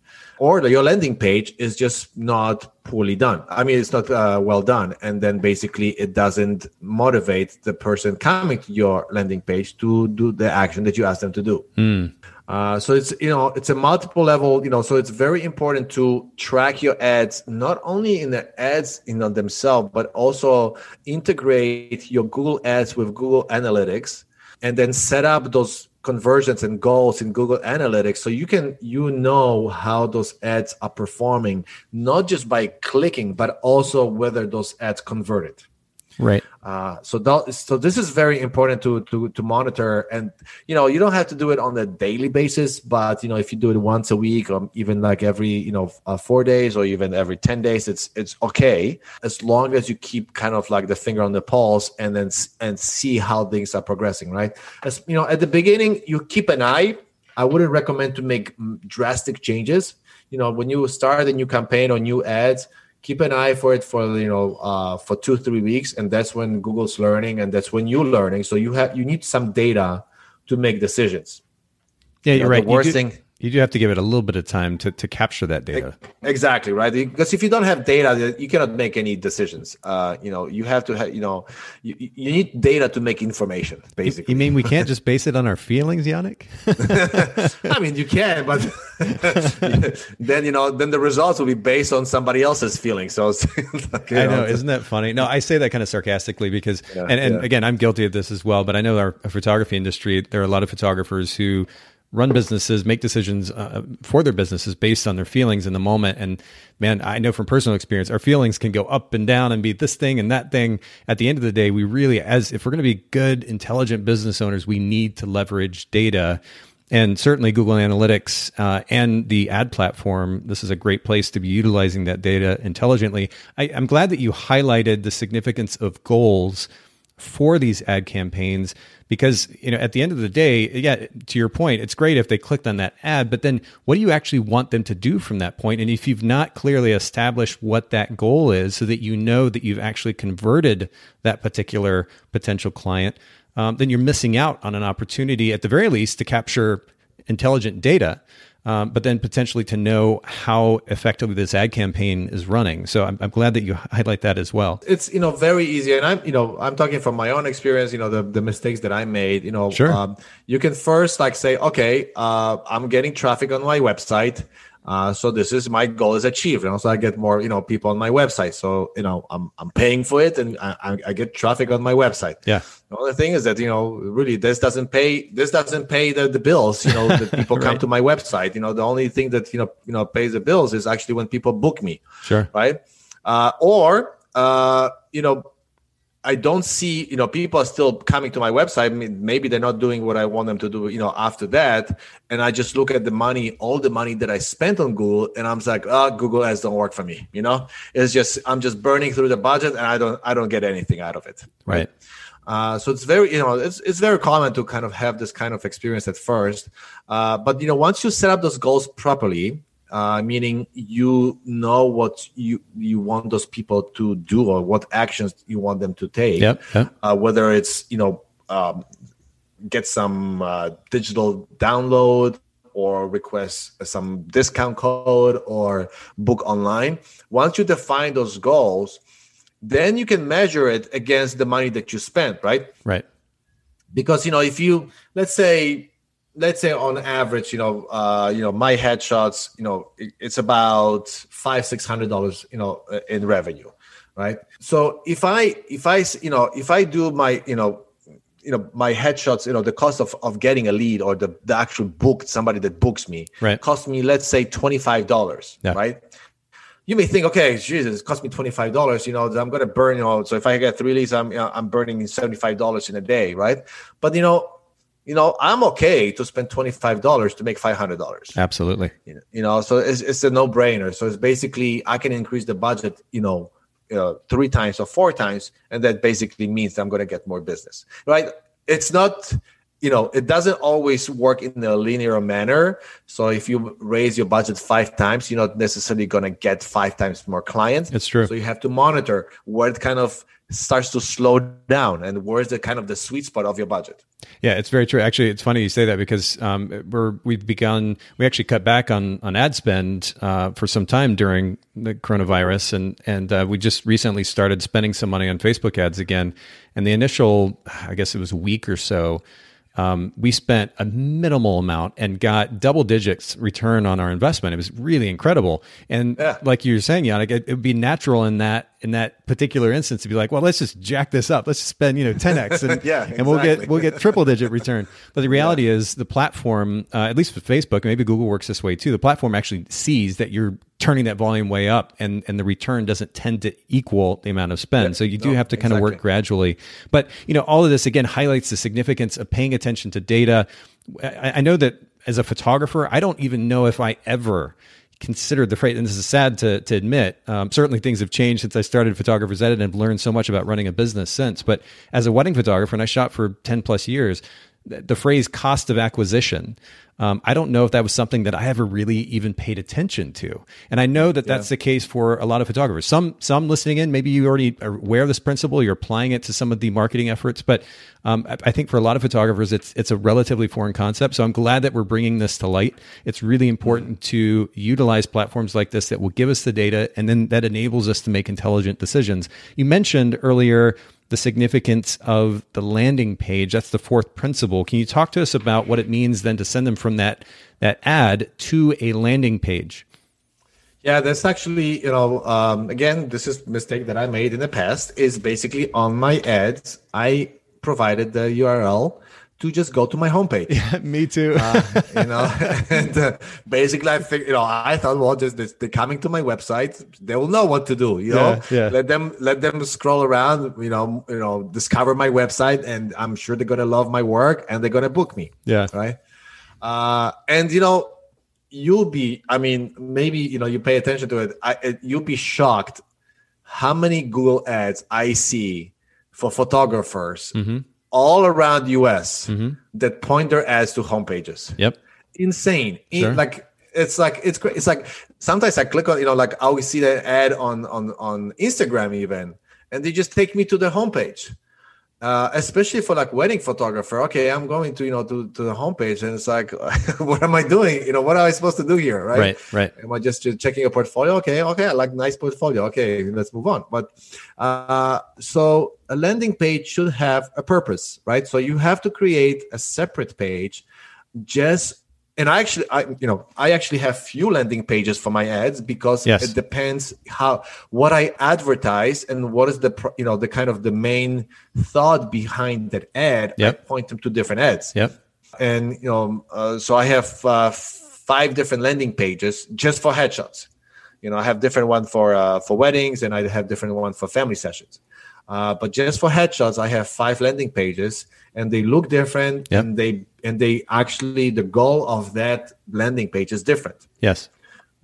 S2: or your landing page is just not poorly done. I mean, it's not uh, well done, and then basically it doesn't motivate the person coming to your landing page to do the action that you ask them to do.
S1: Mm.
S2: Uh, so it's you know it's a multiple level you know so it's very important to track your ads not only in the ads in on themselves but also integrate your Google ads with Google Analytics and then set up those conversions and goals in Google Analytics. So you can you know how those ads are performing not just by clicking but also whether those ads converted
S1: right.
S2: Uh, so so this is very important to to to monitor. And you know you don't have to do it on a daily basis but you know if you do it once a week or even like every you know uh, four days or even every 10 days it's it's okay. As long as you keep kind of like the finger on the pulse and then and see how things are progressing right? As you know at the beginning you keep an eye. I wouldn't recommend to make drastic changes. You know when you start a new campaign or new ads keep an eye for it for you know uh, for two three weeks and that's when google's learning and that's when you're learning. So you have you need some data to make decisions.
S1: Yeah you're you know, right. The worst thing you do have to give it a little bit of time to, to capture that data.
S2: Exactly right? Because if you don't have data you cannot make any decisions. Uh, you know you have to have you know you, you need data to make information basically.
S1: you mean we can't just base it on our feelings yannick?
S2: I mean you can but then you know then the results will be based on somebody else's feelings. So
S1: like, i know, know isn't that funny? No i say that kind of sarcastically because yeah, and, and yeah. again i'm guilty of this as well but i know our photography industry there are a lot of photographers who run businesses, make decisions uh, for their businesses based on their feelings in the moment. And man, I know from personal experience, our feelings can go up and down and be this thing and that thing. At the end of the day, we really, as if we're going to be good, intelligent business owners, we need to leverage data. And certainly Google Analytics uh, and the ad platform, this is a great place to be utilizing that data intelligently. I, I'm glad that you highlighted the significance of goals for these ad campaigns because you know at the end of the day yeah to your point it's great if they clicked on that ad but then what do you actually want them to do from that point? And if you've not clearly established what that goal is so that you know that you've actually converted that particular potential client um, then you're missing out on an opportunity at the very least to capture intelligent data um, but then potentially to know how effectively this ad campaign is running. So I'm, I'm, glad that you highlight that as well.
S2: It's you know very easy, and I'm you know I'm talking from my own experience. You know the the mistakes that I made. You know,
S1: sure. Um,
S2: you can first like say, okay, uh, I'm getting traffic on my website. Uh, so this is my goal is achieved, and also I get more, you know, people on my website. So you know, I'm I'm paying for it, and I, I get traffic on my website.
S1: Yeah.
S2: The only thing is that you know, really, this doesn't pay. This doesn't pay the, the bills. You know, that people right. come to my website. You know, the only thing that you know you know pays the bills is actually when people book me.
S1: Sure.
S2: Right. Uh, or uh, you know, I don't see, you know, people are still coming to my website. Maybe they're not doing what I want them to do, you know, after that. And I just look at the money, all the money that I spent on Google, and I'm like, oh, Google ads don't work for me. You know, it's just I'm just burning through the budget, and I don't I don't get anything out of it.
S1: Right.
S2: Uh, so it's very, you know, it's it's very common to kind of have this kind of experience at first, uh, but you know, once you set up those goals properly, uh, meaning you know what you you want those people to do or what actions you want them to take.
S1: Yep, yep.
S2: Uh, whether it's you know um, get some uh, digital download or request some discount code or book online. Once you define those goals, then you can measure it against the money that you spent, right?
S1: Right.
S2: Because you know, if you let's say let's say on average, you know, uh, you know, my headshots, you know, it's about five, six hundred dollars, you know, uh, in revenue, right? So if I, if I, you know, if I do my, you know, you know, my headshots, you know, the cost of, of getting a lead or the, the actual book, somebody that books me,
S1: right.
S2: cost me, let's say twenty five dollars, yeah. right? You may think, okay, Jesus, it cost me twenty five dollars. You know, I'm going to burn. You know, so if I get three leads, I'm you know, I'm burning seventy five dollars in a day, right? But you know, you know, I'm okay to spend $25 to make $500.
S1: Absolutely.
S2: You know, so it's, it's a no brainer. So it's basically, I can increase the budget, you know, know, three times or four times. And that basically means I'm going to get more business, right? It's not, you know, it doesn't always work in a linear manner. So if you raise your budget five times, you're not necessarily going to get five times more clients.
S1: It's true.
S2: So you have to monitor what kind of starts to slow down and where's the kind of the sweet spot of your budget.
S1: Yeah it's very true. Actually it's funny you say that because um, we're we've begun we actually cut back on on ad spend uh, for some time during the coronavirus and and uh, we just recently started spending some money on facebook ads again. And the initial i guess it was a week or so um, we spent a minimal amount and got double digits return on our investment. It was really incredible. And yeah. like you were saying, Yannick, it, it, would be natural in that in that particular instance to be like, well, let's just jack this up. Let's just spend you know 10x and,
S2: yeah, exactly.
S1: we'll get we'll get triple digit return. But the reality yeah. is the platform, uh, at least with Facebook, maybe Google works this way too. The platform actually sees that you're turning that volume way up and, and the return doesn't tend to equal the amount of spend. Yeah, so you do no, have to kind exactly. of work gradually. But, you know, all of this again highlights the significance of paying attention to data. I, I know that as a photographer, I don't even know if I ever considered the phrase, and this is sad to, to admit. Um, certainly, things have changed since I started Photographer's Edit and have learned so much about running a business since. But as a wedding photographer, and I shot for 10 plus years, the phrase cost of acquisition um, I don't know if that was something that I ever really even paid attention to. And I know that that's yeah. the case for a lot of photographers. Some some listening in, maybe you already are aware of this principle. You're applying it to some of the marketing efforts, but um, I think for a lot of photographers, it's it's a relatively foreign concept. So I'm glad that we're bringing this to light. It's really important mm-hmm. to utilize platforms like this that will give us the data, and then that enables us to make intelligent decisions. You mentioned earlier the significance of the landing page. That's the fourth principle. Can you talk to us about what it means then to send them from that that ad to a landing page?
S2: Yeah, that's actually you know um, again this is mistake that I made in the past is basically on my ads I provided the URL to just go to my homepage.
S1: Yeah, me too.
S2: uh, you know, and uh, basically, I think you know, I thought, well, just they're coming to my website, they will know what to do. You know, yeah, yeah. let them let them scroll around. You know, you know, discover my website, and I'm sure they're gonna love my work, and they're gonna book me.
S1: Yeah,
S2: right. Uh, and you know, you'll be. I mean, maybe you know, you pay attention to it. I, it you'll be shocked how many Google ads I see for photographers. Mm-hmm all around US mm-hmm. that point their ads to homepages.
S1: Yep.
S2: Insane. Sure. like it's like it's great. It's like sometimes I click on, you know, like I always see that ad on on on Instagram even, and they just take me to the homepage uh, especially for like wedding photographer. Okay, I'm going to you know to, to the homepage, and it's like, what am I doing? You know, what am I supposed to do here? Right,
S1: right, right.
S2: Am I just, just checking a portfolio? Okay, okay, I like nice portfolio. Okay, let's move on. But uh, so a landing page should have a purpose, right? So you have to create a separate page just and I actually, I you know, I actually have few landing pages for my ads because yes. it depends how what I advertise and what is the you know the kind of the main thought behind that ad.
S1: Yep.
S2: I point them to different ads.
S1: Yep.
S2: And you know, uh, so I have uh, five different landing pages just for headshots. You know, I have different one for uh, for weddings, and I have different one for family sessions. Uh, but just for headshots, I have five landing pages, and they look different, yep. and they and they actually the goal of that landing page is different.
S1: Yes.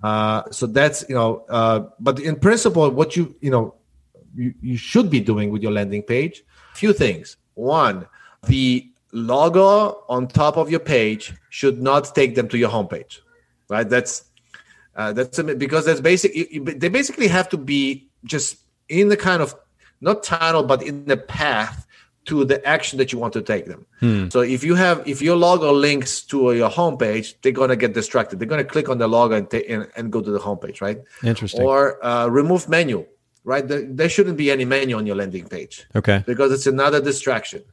S2: Uh, so that's you know, uh, but in principle, what you you know you, you should be doing with your landing page, few things. One, the logo on top of your page should not take them to your homepage, right? That's uh, that's because that's basic. They basically have to be just in the kind of not tunnel, but in the path to the action that you want to take them. Hmm. So if you have if your logo links to your homepage, they're gonna get distracted. They're gonna click on the logo and, ta- and, and go to the homepage, right?
S1: Interesting.
S2: Or uh, remove menu, right? There, there shouldn't be any menu on your landing page.
S1: Okay.
S2: Because it's another distraction.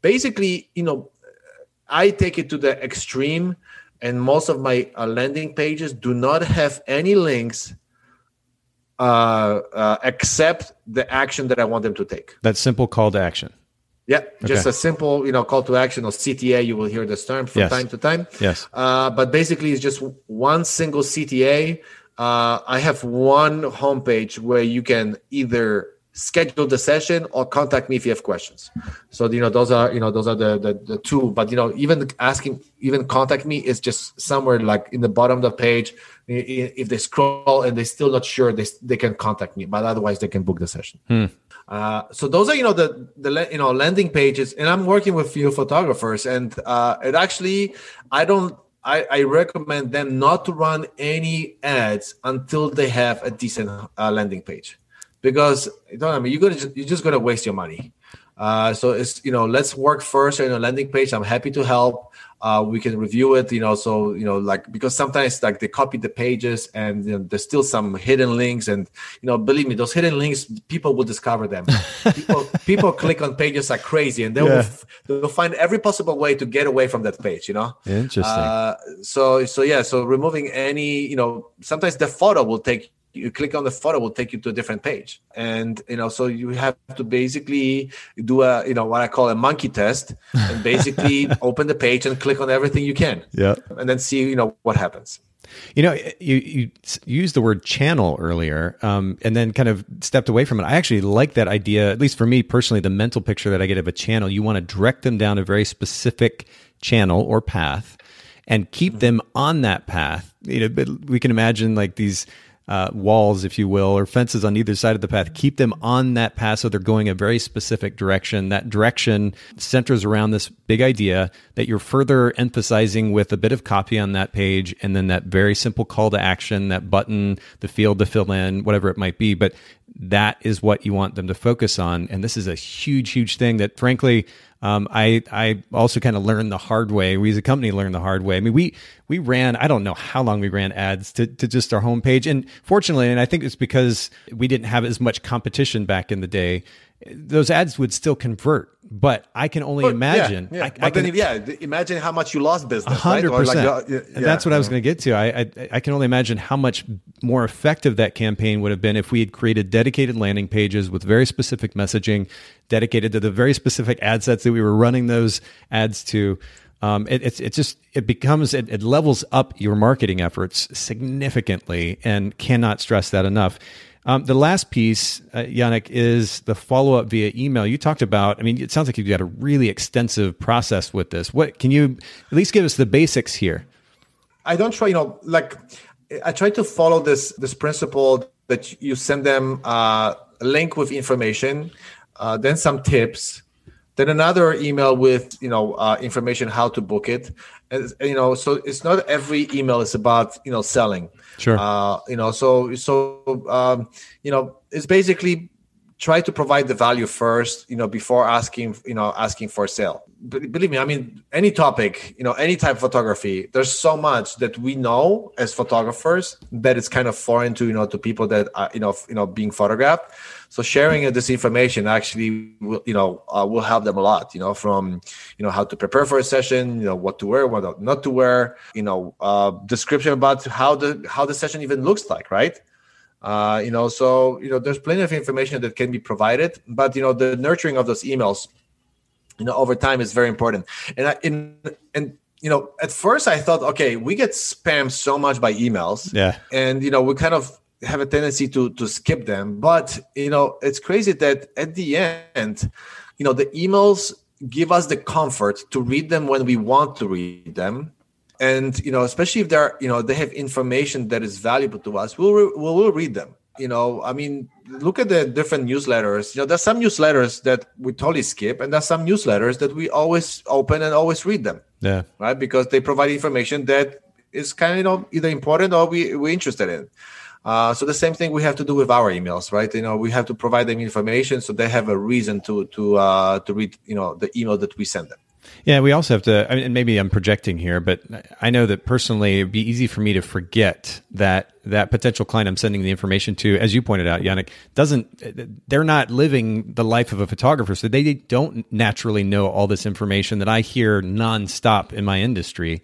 S2: Basically, you know, I take it to the extreme, and most of my uh, landing pages do not have any links uh, uh, except the action that I want them to take.
S1: That simple call to action.
S2: Yeah, just okay. a simple, you know, call to action or CTA. You will hear this term from yes. time to time.
S1: Yes.
S2: Uh, but basically, it's just one single CTA. Uh, I have one homepage where you can either schedule the session or contact me if you have questions so you know those are you know those are the, the, the two but you know even asking even contact me is just somewhere like in the bottom of the page if they scroll and they're still not sure they, they can contact me but otherwise they can book the session
S1: hmm.
S2: Uh, so those are you know the the you know landing pages and i'm working with few photographers and uh, it actually i don't I, I, recommend them not to run any ads until they have a decent uh, landing page because you know I mean you're gonna just, you're just gonna waste your money. Uh, so it's you know let's work first on a landing page. I'm happy to help. Uh, we can review it. You know, so you know like because sometimes like they copy the pages and you know, there's still some hidden links and you know believe me those hidden links people will discover them. people people click on pages like crazy and they yeah. will they'll find every possible way to get away from that page. You know.
S1: Interesting. Uh,
S2: so so yeah so removing any you know sometimes the photo will take you click on the photo will take you to a different page and you know so you have to basically do a you know what i call a monkey test and basically open the page and click on everything you can
S1: yeah
S2: and then see you know what happens
S1: you know, you, you used the word channel earlier, um, and then kind of stepped away from it. I actually like that idea, at least for me personally, the mental picture that I get of a channel. You want to direct them down a very specific channel or path, and keep mm-hmm. them on that path. You know, we can imagine like these uh, walls, if you will, or fences on either side of the path. Keep them on that path so they're going a very specific direction. That direction centers around this big idea that you're further emphasizing with a bit of copy on that page and then that very simple call to action, that button, the field to fill in, whatever it might be. But that is what you want them to focus on. And this is a huge, huge thing that, frankly, um, I I also kind of learned the hard way. We as a company learned the hard way. I mean, we we ran I don't know how long we ran ads to to just our homepage, and fortunately, and I think it's because we didn't have as much competition back in the day. Those ads would still convert but I can only but, imagine.
S2: Yeah, yeah.
S1: I,
S2: I can, then, yeah, imagine how much you lost business.
S1: Hundred
S2: right?
S1: percent. Like, yeah, that's what I was going to get to. I, I, I can only imagine how much more effective that campaign would have been if we had created dedicated landing pages with very specific messaging, dedicated to the very specific ad sets that we were running those ads to. Um, it, it's it's just it becomes it, it levels up your marketing efforts significantly, and cannot stress that enough. Um, the last piece, uh, Yannick, is the follow up via email. You talked about. I mean, it sounds like you've got a really extensive process with this. What can you at least give us the basics here?
S2: I don't try. You know, like I try to follow this this principle that you send them uh, a link with information, uh, then some tips, then another email with you know uh, information how to book it and, you know so it's not every email is about you know selling
S1: Sure.
S2: Uh, you know, so so um, you know, it's basically try to provide the value first, you know, before asking, you know, asking for sale. Believe me, I mean, any topic, you know, any type of photography, there's so much that we know as photographers that it's kind of foreign to, you know, to people that are, you know, you know, being photographed. So sharing this information actually will, you know, uh, will help them a lot, you know, from, you know, how to prepare for a session, you know, what to wear, what not to wear, you know, uh, description about how the, how the session even looks like, right? Uh, you know, so you know, there's plenty of information that can be provided, but you know, the nurturing of those emails, you know, over time is very important. And I, in and you know, at first I thought, okay, we get spammed so much by emails,
S1: yeah,
S2: and you know, we kind of have a tendency to to skip them. But you know, it's crazy that at the end, you know, the emails give us the comfort to read them when we want to read them. And you know especially if they're you know they have information that is valuable to us we'll re- we'll, read them. You know i mean look at the different newsletters. You know there's some newsletters that we totally skip and there's some newsletters that we always open and always read them.
S1: Yeah.
S2: Right? Because they provide information that is kind of you know, either important or we, we're interested in Uh, so the same thing we have to do with our emails, right? You know, we have to provide them information so they have a reason to to uh, to read, you know, the email that we send them.
S1: Yeah, we also have to. I mean, maybe I'm projecting here, but I know that personally, it'd be easy for me to forget that that potential client I'm sending the information to, as you pointed out, Yannick, doesn't. They're not living the life of a photographer, so they don't naturally know all this information that I hear nonstop in my industry.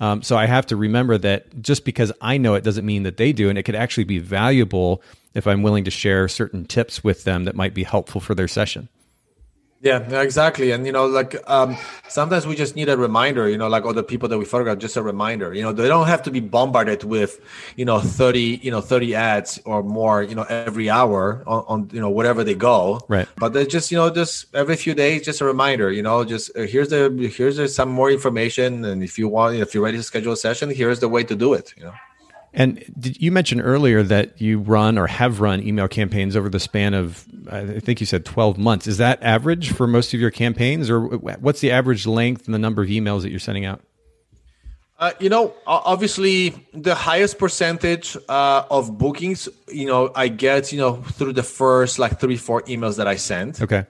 S1: Um, so I have to remember that just because I know it doesn't mean that they do, and it could actually be valuable if I'm willing to share certain tips with them that might be helpful for their session.
S2: Yeah, exactly. And you know, like um, sometimes we just need a reminder. You know, like other people that we photograph, just a reminder. You know, they don't have to be bombarded with, you know, thirty, you know, thirty ads or more, you know, every hour on, on you know whatever they go.
S1: Right.
S2: But they just you know just every few days, just a reminder. You know, just uh, here's the here's the, some more information, and if you want, if you're ready to schedule a session, here's the way to do it. You know.
S1: And did, you mentioned earlier that you run or have run email campaigns over the span of, I think you said 12 months. Is that average for most of your campaigns, or what's the average length and the number of emails that you're sending out?
S2: Uh, you know, obviously, the highest percentage uh, of bookings, you know, I get, you know, through the first like three, four emails that I send.
S1: Okay.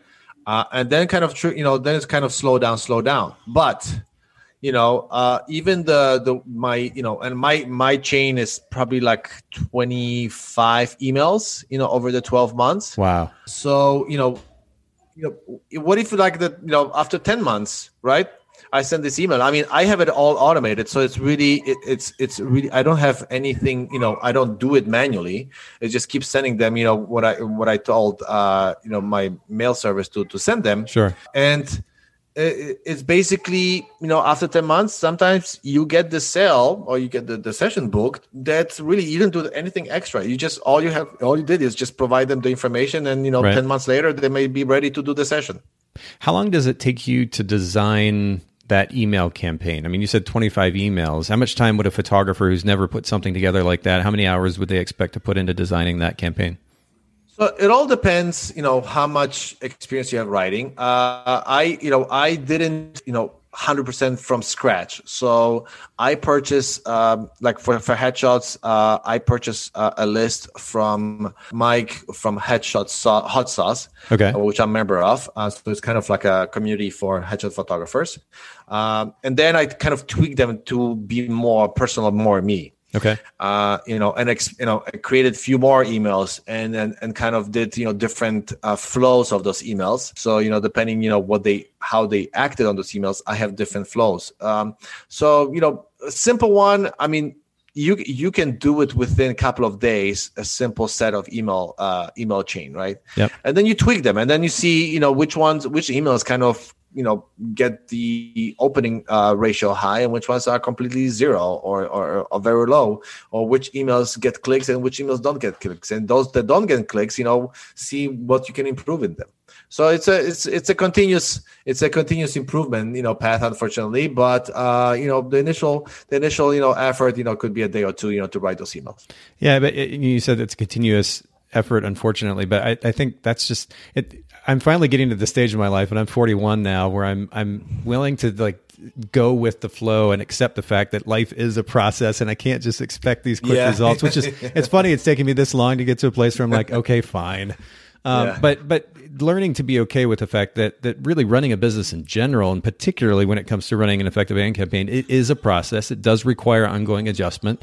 S2: Uh, and then kind of, you know, then it's kind of slow down, slow down. But you know uh, even the the my you know and my my chain is probably like 25 emails you know over the 12 months.
S1: Wow.
S2: So you know you know what if like that you know after 10 months right? I send this email. I mean i have it all automated so it's really it, it's it's really i don't have anything you know i don't do it manually. It just keeps sending them you know what i what i told uh you know my mail service to to send them.
S1: Sure.
S2: And Uh, it's basically you know after 10 months sometimes you get the sale or you get the, the session booked that's really you didn't do anything extra. You just all you have all you did is just provide them the information and you know right. 10 months later they may be ready to do the session.
S1: How long does it take you to design that email campaign? I mean you said 25 emails. How much time would a photographer who's never put something together like that how many hours would they expect to put into designing that campaign
S2: so it all depends, you know, how much experience you have writing. Uh, I, you know, I didn't, you know, 100% from scratch. So I purchase, um, like for, for headshots, uh, I purchase uh, a list from Mike from Headshot so- Hot Sauce,
S1: okay.
S2: which I'm a member of. Uh, so it's kind of like a community for headshot photographers. Um, and then I kind of tweak them to be more personal, more me.
S1: Okay.
S2: Uh, you know, and ex, you know, I created a few more emails and and, and kind of did you know different uh, flows of those emails. So you know, depending you know what they how they acted on those emails, I have different flows. Um, so you know, a simple one. I mean, you you can do it within a couple of days a simple set of email uh, email chain right
S1: yep.
S2: and then you tweak them and then you see you know which ones which emails kind of you know get the opening uh, ratio high and which ones are completely zero or, or, or very low or which emails get clicks and which emails don't get clicks. And those that don't get clicks you know see what you can improve in them. So it's a it's it's a continuous it's a continuous improvement you know path unfortunately. But uh you know the initial the initial you know effort you know could be a day or two you know to write those emails.
S1: Yeah but it, you said it's continuous effort unfortunately. But I, I think that's just it I'm finally getting to the stage of my life, and I'm 41 now, where I'm I'm willing to like go with the flow and accept the fact that life is a process, and I can't just expect these quick yeah. results. Which is it's funny. It's taking me this long to get to a place where I'm like, okay, fine. Um, yeah. But but learning to be okay with the fact that that really running a business in general, and particularly when it comes to running an effective ad campaign, it is a process. It does require ongoing adjustment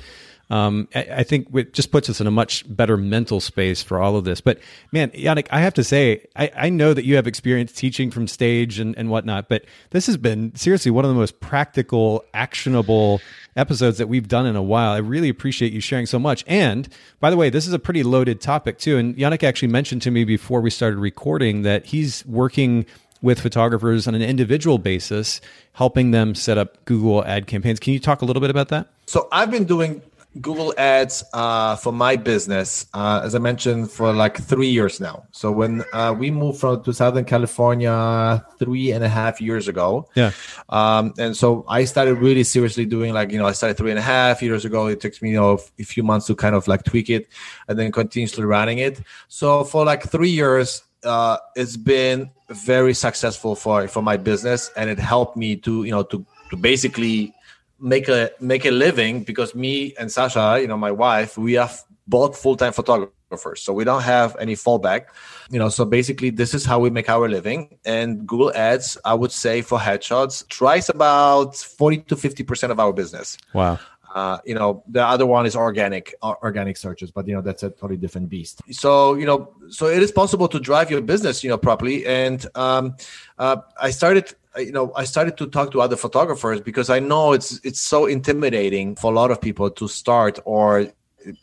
S1: um, I, I, think it just puts us in a much better mental space for all of this. But man, Yannick, I have to say, I, I know that you have experience teaching from stage and, and whatnot, but this has been seriously one of the most practical, actionable episodes that we've done in a while. I really appreciate you sharing so much. And by the way, this is a pretty loaded topic too. And Yannick actually mentioned to me before we started recording that he's working with photographers on an individual basis, helping them set up Google ad campaigns. Can you talk a little bit about that?
S2: So I've been doing Google Ads uh, for my business, uh, as I mentioned, for like three years now. So when uh, we moved from to Southern California three and a half years ago,
S1: yeah,
S2: um, and so I started really seriously doing like you know I started three and a half years ago. It took me you know a few months to kind of like tweak it, and then continuously running it. So for like three years, uh, it's been very successful for for my business, and it helped me to you know to to basically make a make a living because me and Sasha, you know, my wife, we are both full time photographers, so we don't have any fallback. You know, so basically, this is how we make our living. And Google Ads, I would say, for headshots, tries about forty to fifty percent of our business.
S1: Wow.
S2: Uh, you know, the other one is organic, uh, organic searches, but you know that's a totally different beast. So you know, so it is possible to drive your business, you know, properly. And um, uh, I started you know i started to talk to other photographers because i know it's it's so intimidating for a lot of people to start or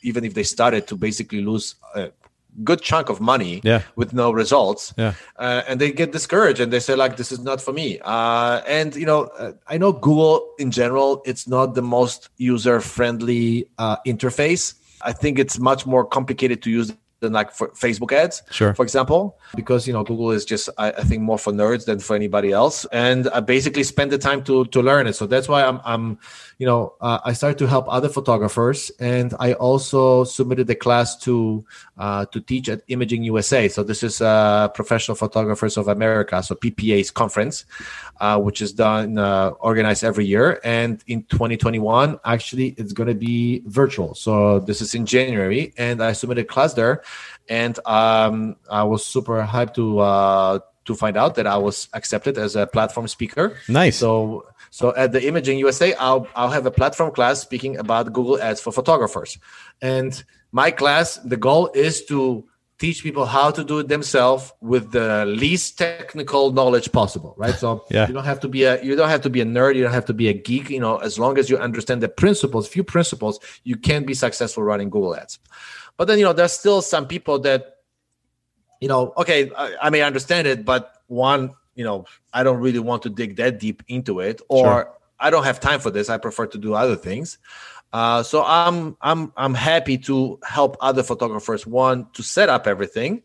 S2: even if they started to basically lose a good chunk of money
S1: yeah.
S2: with no results
S1: yeah.
S2: Uh, and they get discouraged and they say like this is not for me uh, and you know uh, i know google in general it's not the most user friendly uh, interface i think it's much more complicated to use than like for Facebook ads,
S1: sure.
S2: for example, because you know Google is just I, I, think more for nerds than for anybody else, and I basically spend the time to to learn it. So that's why I'm I'm you know uh, I started to help other photographers, and I also submitted the class to uh, to teach at Imaging USA. So this is uh, Professional Photographers of America, so PPA's conference, uh, which is done uh, organized every year, and in 2021 actually it's going to be virtual. So this is in January, and I submitted a class there and um, I was super hyped to uh, to find out that I was accepted as a platform speaker.
S1: Nice.
S2: So so at the Imaging USA, I'll I'll have a platform class speaking about Google Ads for photographers, and my class the goal is to teach people how to do it themselves with the least technical knowledge possible right so
S1: yeah.
S2: you don't have to be a you don't have to be a nerd you don't have to be a geek you know as long as you understand the principles few principles you can be successful running google ads but then you know there's still some people that you know okay I, I may understand it but one you know i don't really want to dig that deep into it or sure. i don't have time for this i prefer to do other things uh, so i'm i'm i'm happy to help other photographers one to set up everything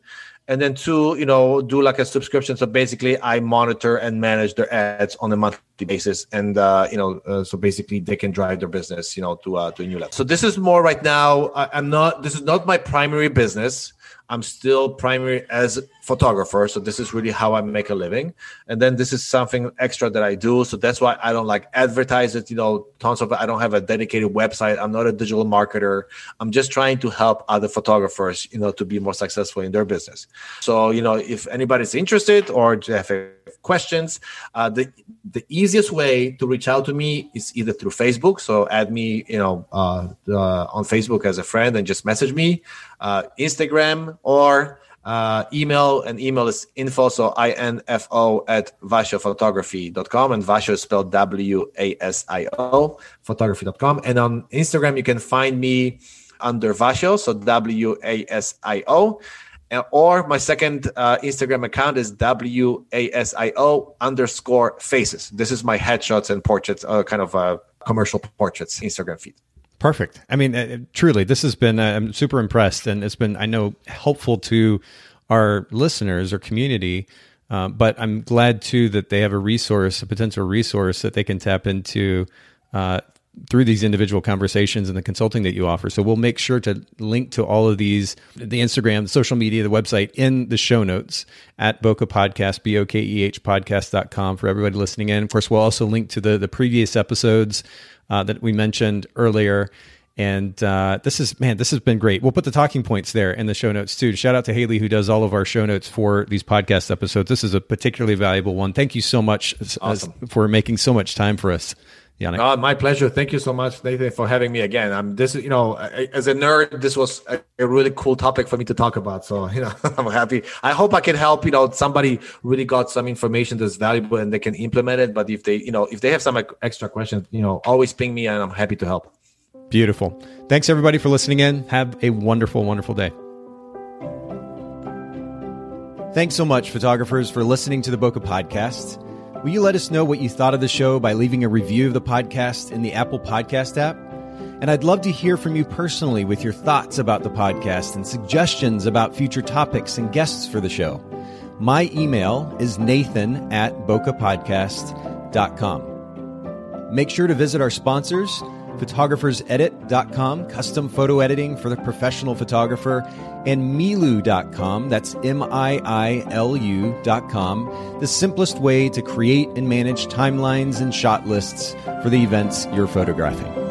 S2: and then two you know do like a subscription. So basically i monitor and manage their ads on a monthly basis and uh, you know uh, so basically they can drive their business you know to uh, to a new level. So this is more right now I, i'm not this is not my primary business I'm still primary as photographer, so this is really how I make a living. And then this is something extra that I do, so that's why I don't like advertise it. You know, tons of. I don't have a dedicated website. I'm not a digital marketer. I'm just trying to help other photographers, you know, to be more successful in their business. So you know, if anybody's interested or have questions, uh, the the easiest way to reach out to me is either through Facebook. So add me, you know, uh, uh, on Facebook as a friend and just message me uh, Instagram or uh, email. And email is info, so I-N-F-O at wasiophotography.com. And Wasio is spelled W-A-S-I-O, photography.com. And on Instagram, you can find me under Wasio, so W-A-S-I-O. Or my second uh, Instagram account is W-A-S-I-O underscore faces. This is my headshots and portraits, uh, kind of uh, commercial portraits Instagram feed.
S1: Perfect. I mean, uh, truly, this has been, uh, I'm super impressed and it's been, I know, helpful to our listeners or community. Uh, but I'm glad too that they have a resource, a potential resource that they can tap into through these individual conversations and the consulting that you offer. So we'll make sure to link to all of these, the Instagram, the social media, the website in the show notes at Bokeh Podcast, B O K E H podcast.com for everybody listening in. Of course, we'll also link to the, the previous episodes uh, that we mentioned earlier. And uh, this is man, this has been great. We'll put the talking points there in the show notes too. Shout out to Haley who does all of our show notes for these podcast episodes. This is a particularly valuable one. Thank you so much awesome. for making so much time for us.
S2: Yannick. Oh, my pleasure. Thank you so much, Nathan, for having me again. I'm this, you know, as a nerd, this was a, a, really cool topic for me to talk about. So, you know, I'm happy. I hope I can help. You know, somebody really got some information that's valuable and they can implement it. But if they, you know, if they have some extra questions, you know, always ping me and I'm happy to help.
S1: Beautiful. Thanks everybody for listening in. Have a wonderful, wonderful day. Thanks so much, photographers, for listening to the Bokeh Podcast. Will you let us know what you thought of the show by leaving a review of the podcast in the Apple Podcast app? And I'd love to hear from you personally with your thoughts about the podcast and suggestions about future topics and guests for the show. My email is nathan at bokehpodcast.com. Make sure to visit our sponsors photographersedit.com, custom photo editing for the professional photographer, and Miilu.com, that's M I I L U.com, the simplest way to create and manage timelines and shot lists for the events you're photographing.